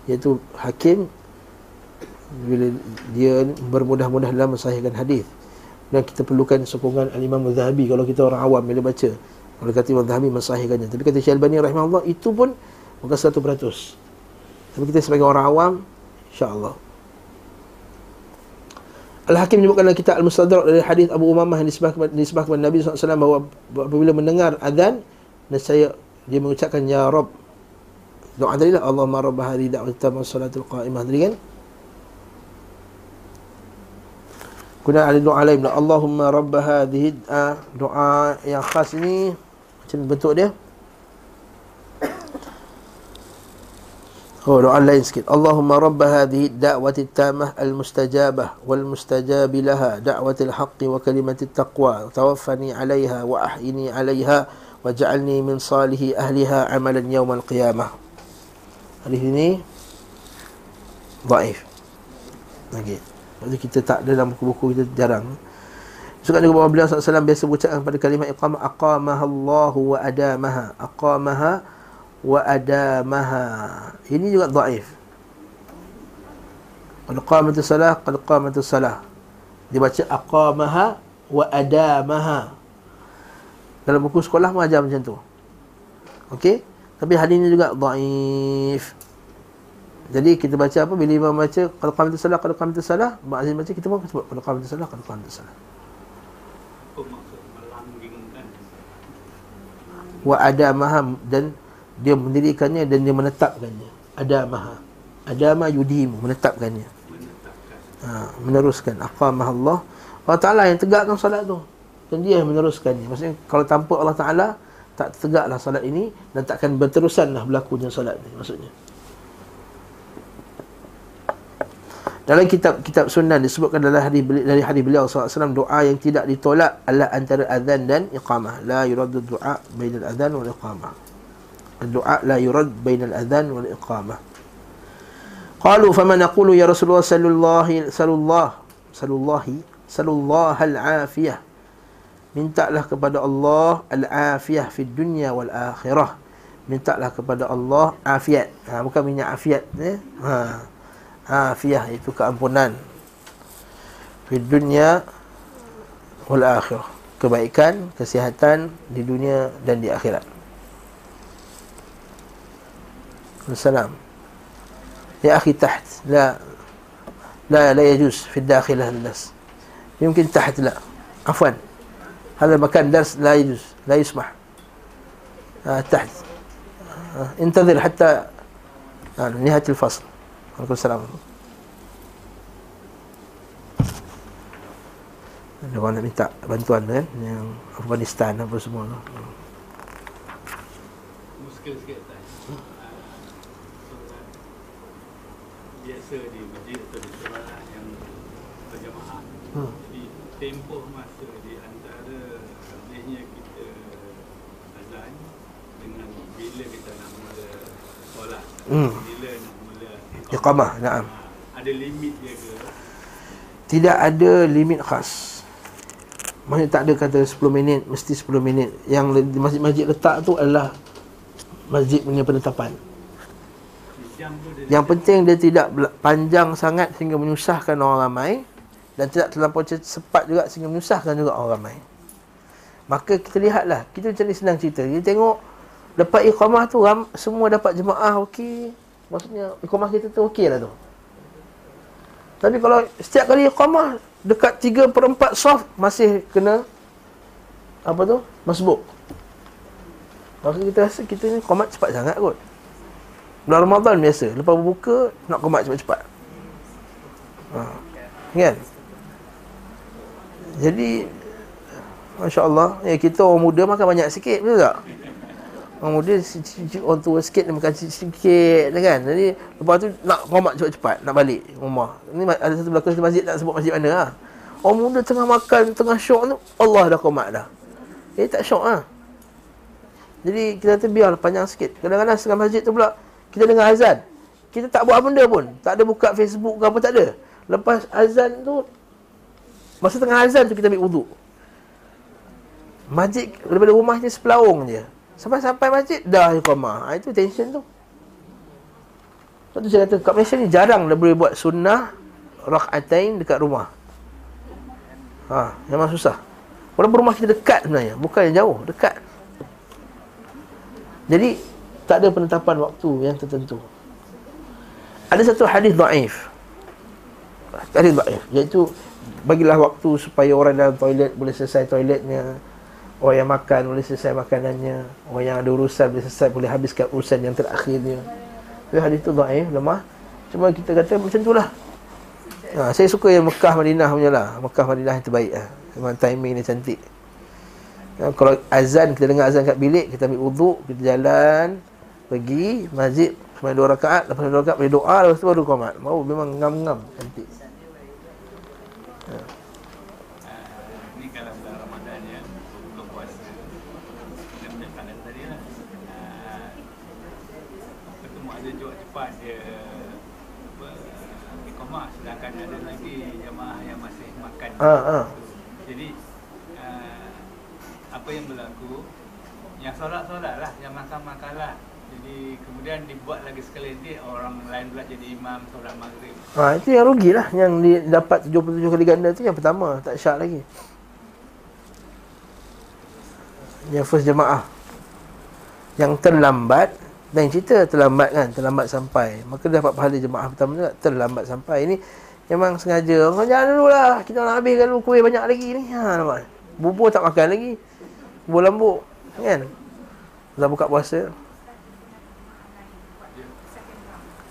Iaitu hakim bila dia bermudah-mudah dalam mensahihkan hadis. Dan kita perlukan sokongan al-Imam Zahabi kalau kita orang awam bila baca kalau kata Imam Zahabi mensahihkannya. Tapi kata Syekh Albani rahimahullah itu pun bukan 100% tapi kita sebagai orang awam insya-Allah. Al-Hakim menyebutkan dalam kitab Al-Mustadrak dari hadis Abu Umamah yang disebut disebut kepada Nabi SAW bahawa apabila mendengar azan dan saya dia mengucapkan ya Rabb Doa tadi lah Allahumma rabb hadhihi da'wat tamma salatul qa'imah. Tadi kan? Kemudian ada doa lain pula Allahumma rabb hadhihi doa yang khas ni macam bentuk dia. Oh doa lain sikit. Allahumma rabb hadhihi da'wati tamah al-mustajabah wal mustajab laha da'wati al-haqqi wa kalimati taqwa tawaffani 'alayha wa ahyini 'alayha waj'alni min salihi ahliha 'amalan yawm al-qiyamah Hadis ini Baif Okey. Maksudnya kita tak ada dalam buku-buku kita jarang. Suka juga bahawa beliau SAW biasa berucapkan pada kalimah iqamah Aqamaha Allahu wa adamaha. Aqamaha wa adamaha. Ini juga daif. Qad qamatus salah Qad qamatus salah. Dia baca aqamaha wa adamaha. Dalam buku sekolah pun ajar macam tu. Okey? Tapi hadis ini juga daif jadi kita baca apa? Bila imam baca kalau kami tersalah kalau kami tersalah mak azim baca kita pun sebut kalau kami tersalah kalau kami tersalah wa ada maha dan dia mendirikannya dan dia menetapkannya. Ada maha. Ada ma yudim menetapkannya. Ha, meneruskan. Aqamah Allah. Allah Taala yang tegakkan solat tu. Dan dia yang meneruskannya. Maksudnya kalau tanpa Allah Taala tak tegaklah solat ini dan takkan berterusanlah berlakunya solat ni maksudnya Dalam kitab-kitab sunnah disebutkan dalam hadis dari hadis beliau SAW doa yang tidak ditolak adalah antara azan dan iqamah. La yuraddu du'a bainal azan wal iqamah. Doa la yurad bainal azan wal iqamah. Qalu fama naqulu ya Rasulullah sallallahu sallallahu sallallahu sallallahu al-afiyah. Mintalah kepada Allah al-afiyah fi dunya wal akhirah. Mintalah kepada Allah afiat. Ha, bukan minyak afiat eh. Ha afiyah itu keampunan di dunia wal akhirah kebaikan kesihatan di dunia dan di akhirat Assalam Ya akhi taht La La la yajuz Fi dakhilah الناس يمكن تحت لا عفوا هذا مكان درس لا يجوز لا يسمح آه تحت آه انتظر حتى آه نهاية الفصل Waalaikumsalam. Ada orang nak minta bantuan kan Yang Afghanistan apa semua tu Muskil sikit tak? Biasa di masjid atau di sekolah yang berjamaah hmm. Jadi tempoh masa di antara Sebenarnya kita azan Dengan bila kita nak mula solat hmm. Iqamah, na'am. Ada limit dia ke? Tidak ada limit khas. Maksudnya tak ada kata 10 minit, mesti 10 minit. Yang masjid-masjid letak tu adalah masjid punya penetapan. Yang penting dia tidak panjang sangat sehingga menyusahkan orang ramai dan tidak terlampau cepat juga sehingga menyusahkan juga orang ramai. Maka kita lihatlah, kita macam ni senang cerita. Kita tengok Lepas iqamah tu ram, Semua dapat jemaah okey Maksudnya iqamah kita tu okey lah tu Tapi kalau setiap kali iqamah Dekat 3 per 4 soft Masih kena Apa tu? Masbuk Maksudnya kita rasa kita ni komat cepat sangat kot Bulan Ramadan biasa Lepas berbuka Nak komat cepat-cepat ha. Kan? Jadi Masya Allah ya, Kita orang muda makan banyak sikit Betul tak? Orang muda Orang tua sikit Dia makan sikit kan? Jadi Lepas tu nak komat cepat-cepat Nak balik rumah. Ni ada satu belakang satu masjid Tak sebut masjid mana lah Orang muda tengah makan Tengah syok tu Allah dah komat dah. Eh tak syok lah Jadi kita tu biar panjang sikit. Kadang-kadang setengah masjid tu pula Kita dengar azan. Kita tak buat benda pun. Tak ada buka Facebook ke apa tak ada. Lepas azan tu Masa tengah azan tu kita ambil wuduk Masjid daripada rumah je sepelaung je Sampai sampai masjid dah iqamah. Ha, itu tension tu. Sebab tu saya kata kat Malaysia ni jarang dah boleh buat sunnah rak'atain dekat rumah. Ha, memang susah. Walaupun rumah kita dekat sebenarnya, bukan yang jauh, dekat. Jadi tak ada penetapan waktu yang tertentu. Ada satu hadis dhaif. Hadis dhaif iaitu bagilah waktu supaya orang dalam toilet boleh selesai toiletnya Orang yang makan boleh selesai makanannya. Orang yang ada urusan boleh selesai Boleh habiskan urusan yang terakhirnya. Tapi hadis tu eh, lemah. Cuma kita kata macam tu lah. Ha, Saya suka yang Mekah Madinah punya lah. Mekah Madinah yang terbaik lah. Memang timing ni cantik. Ha, Kalau azan, kita dengar azan kat bilik Kita ambil uduk, kita jalan Pergi masjid Semua dua rakaat Lepas dua rakaat boleh doa Lepas tu baru komat. Mau memang ngam-ngam Cantik. Ha, ha. Jadi uh, apa yang berlaku yang solat-solat lah, yang makan-makan lah. Jadi kemudian dibuat lagi sekali nanti orang lain pula jadi imam solat maghrib. Ha, itu yang rugi lah yang dapat 77 kali ganda tu yang pertama, tak syak lagi. Yang first jemaah. Yang terlambat dan cerita terlambat kan, terlambat sampai. Maka dapat pahala jemaah pertama juga terlambat sampai. Ini Memang sengaja. Kau jangan dulu lah Kita nak habiskan dulu kuih banyak lagi ni. Ha, nampak? Bubur tak makan lagi. Bubur lambuk Kan? Dah buka puasa.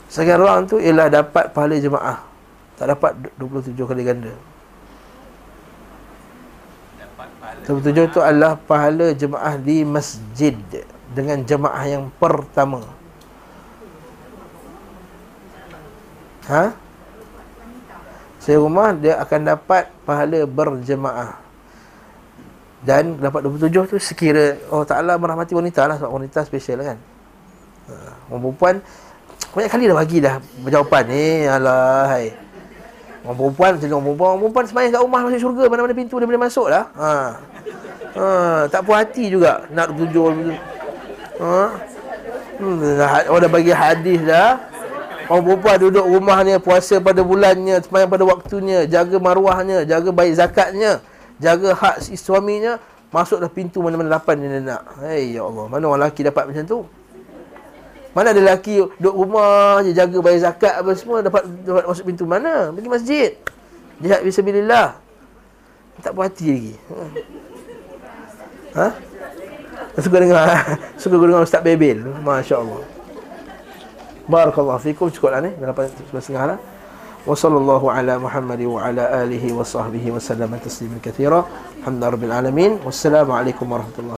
Sekian orang tu Ialah dapat pahala jemaah. Tak dapat 27 kali ganda 27 tu adalah pahala jemaah di masjid Dengan jemaah yang pertama. Ha? Saya rumah dia akan dapat pahala berjemaah. Dan dapat 27 tu sekira oh Ta'ala merahmati wanita lah sebab wanita special kan. Ha, perempuan banyak kali dah bagi dah jawapan ni eh, alah hai orang perempuan macam orang perempuan. Orang perempuan semayang kat rumah masuk syurga mana-mana pintu dia boleh masuk lah. Ha. ha. tak puas hati juga nak 27 ha. Hmm, orang dah bagi hadis dah. Orang perempuan duduk rumahnya Puasa pada bulannya Semayang pada waktunya Jaga maruahnya Jaga baik zakatnya Jaga hak suaminya Masuklah pintu mana-mana lapan dia nak. Hei ya Allah. Mana orang lelaki dapat macam tu Mana ada lelaki Duduk rumah je Jaga bayar zakat apa semua Dapat, dapat masuk pintu mana? Pergi masjid. Jihad bismillah Tak puas hati lagi. Ha? Suka dengar Suka dengar Ustaz Bebel. Masya Allah Barakallahu fikum. Cukuplah ni. Dalam setengah lah. Wa sallallahu ala Muhammad wa ala alihi wa sahbihi wa sallam tasliman katsira. Alhamdulillah rabbil alamin. Wassalamu alaikum warahmatullahi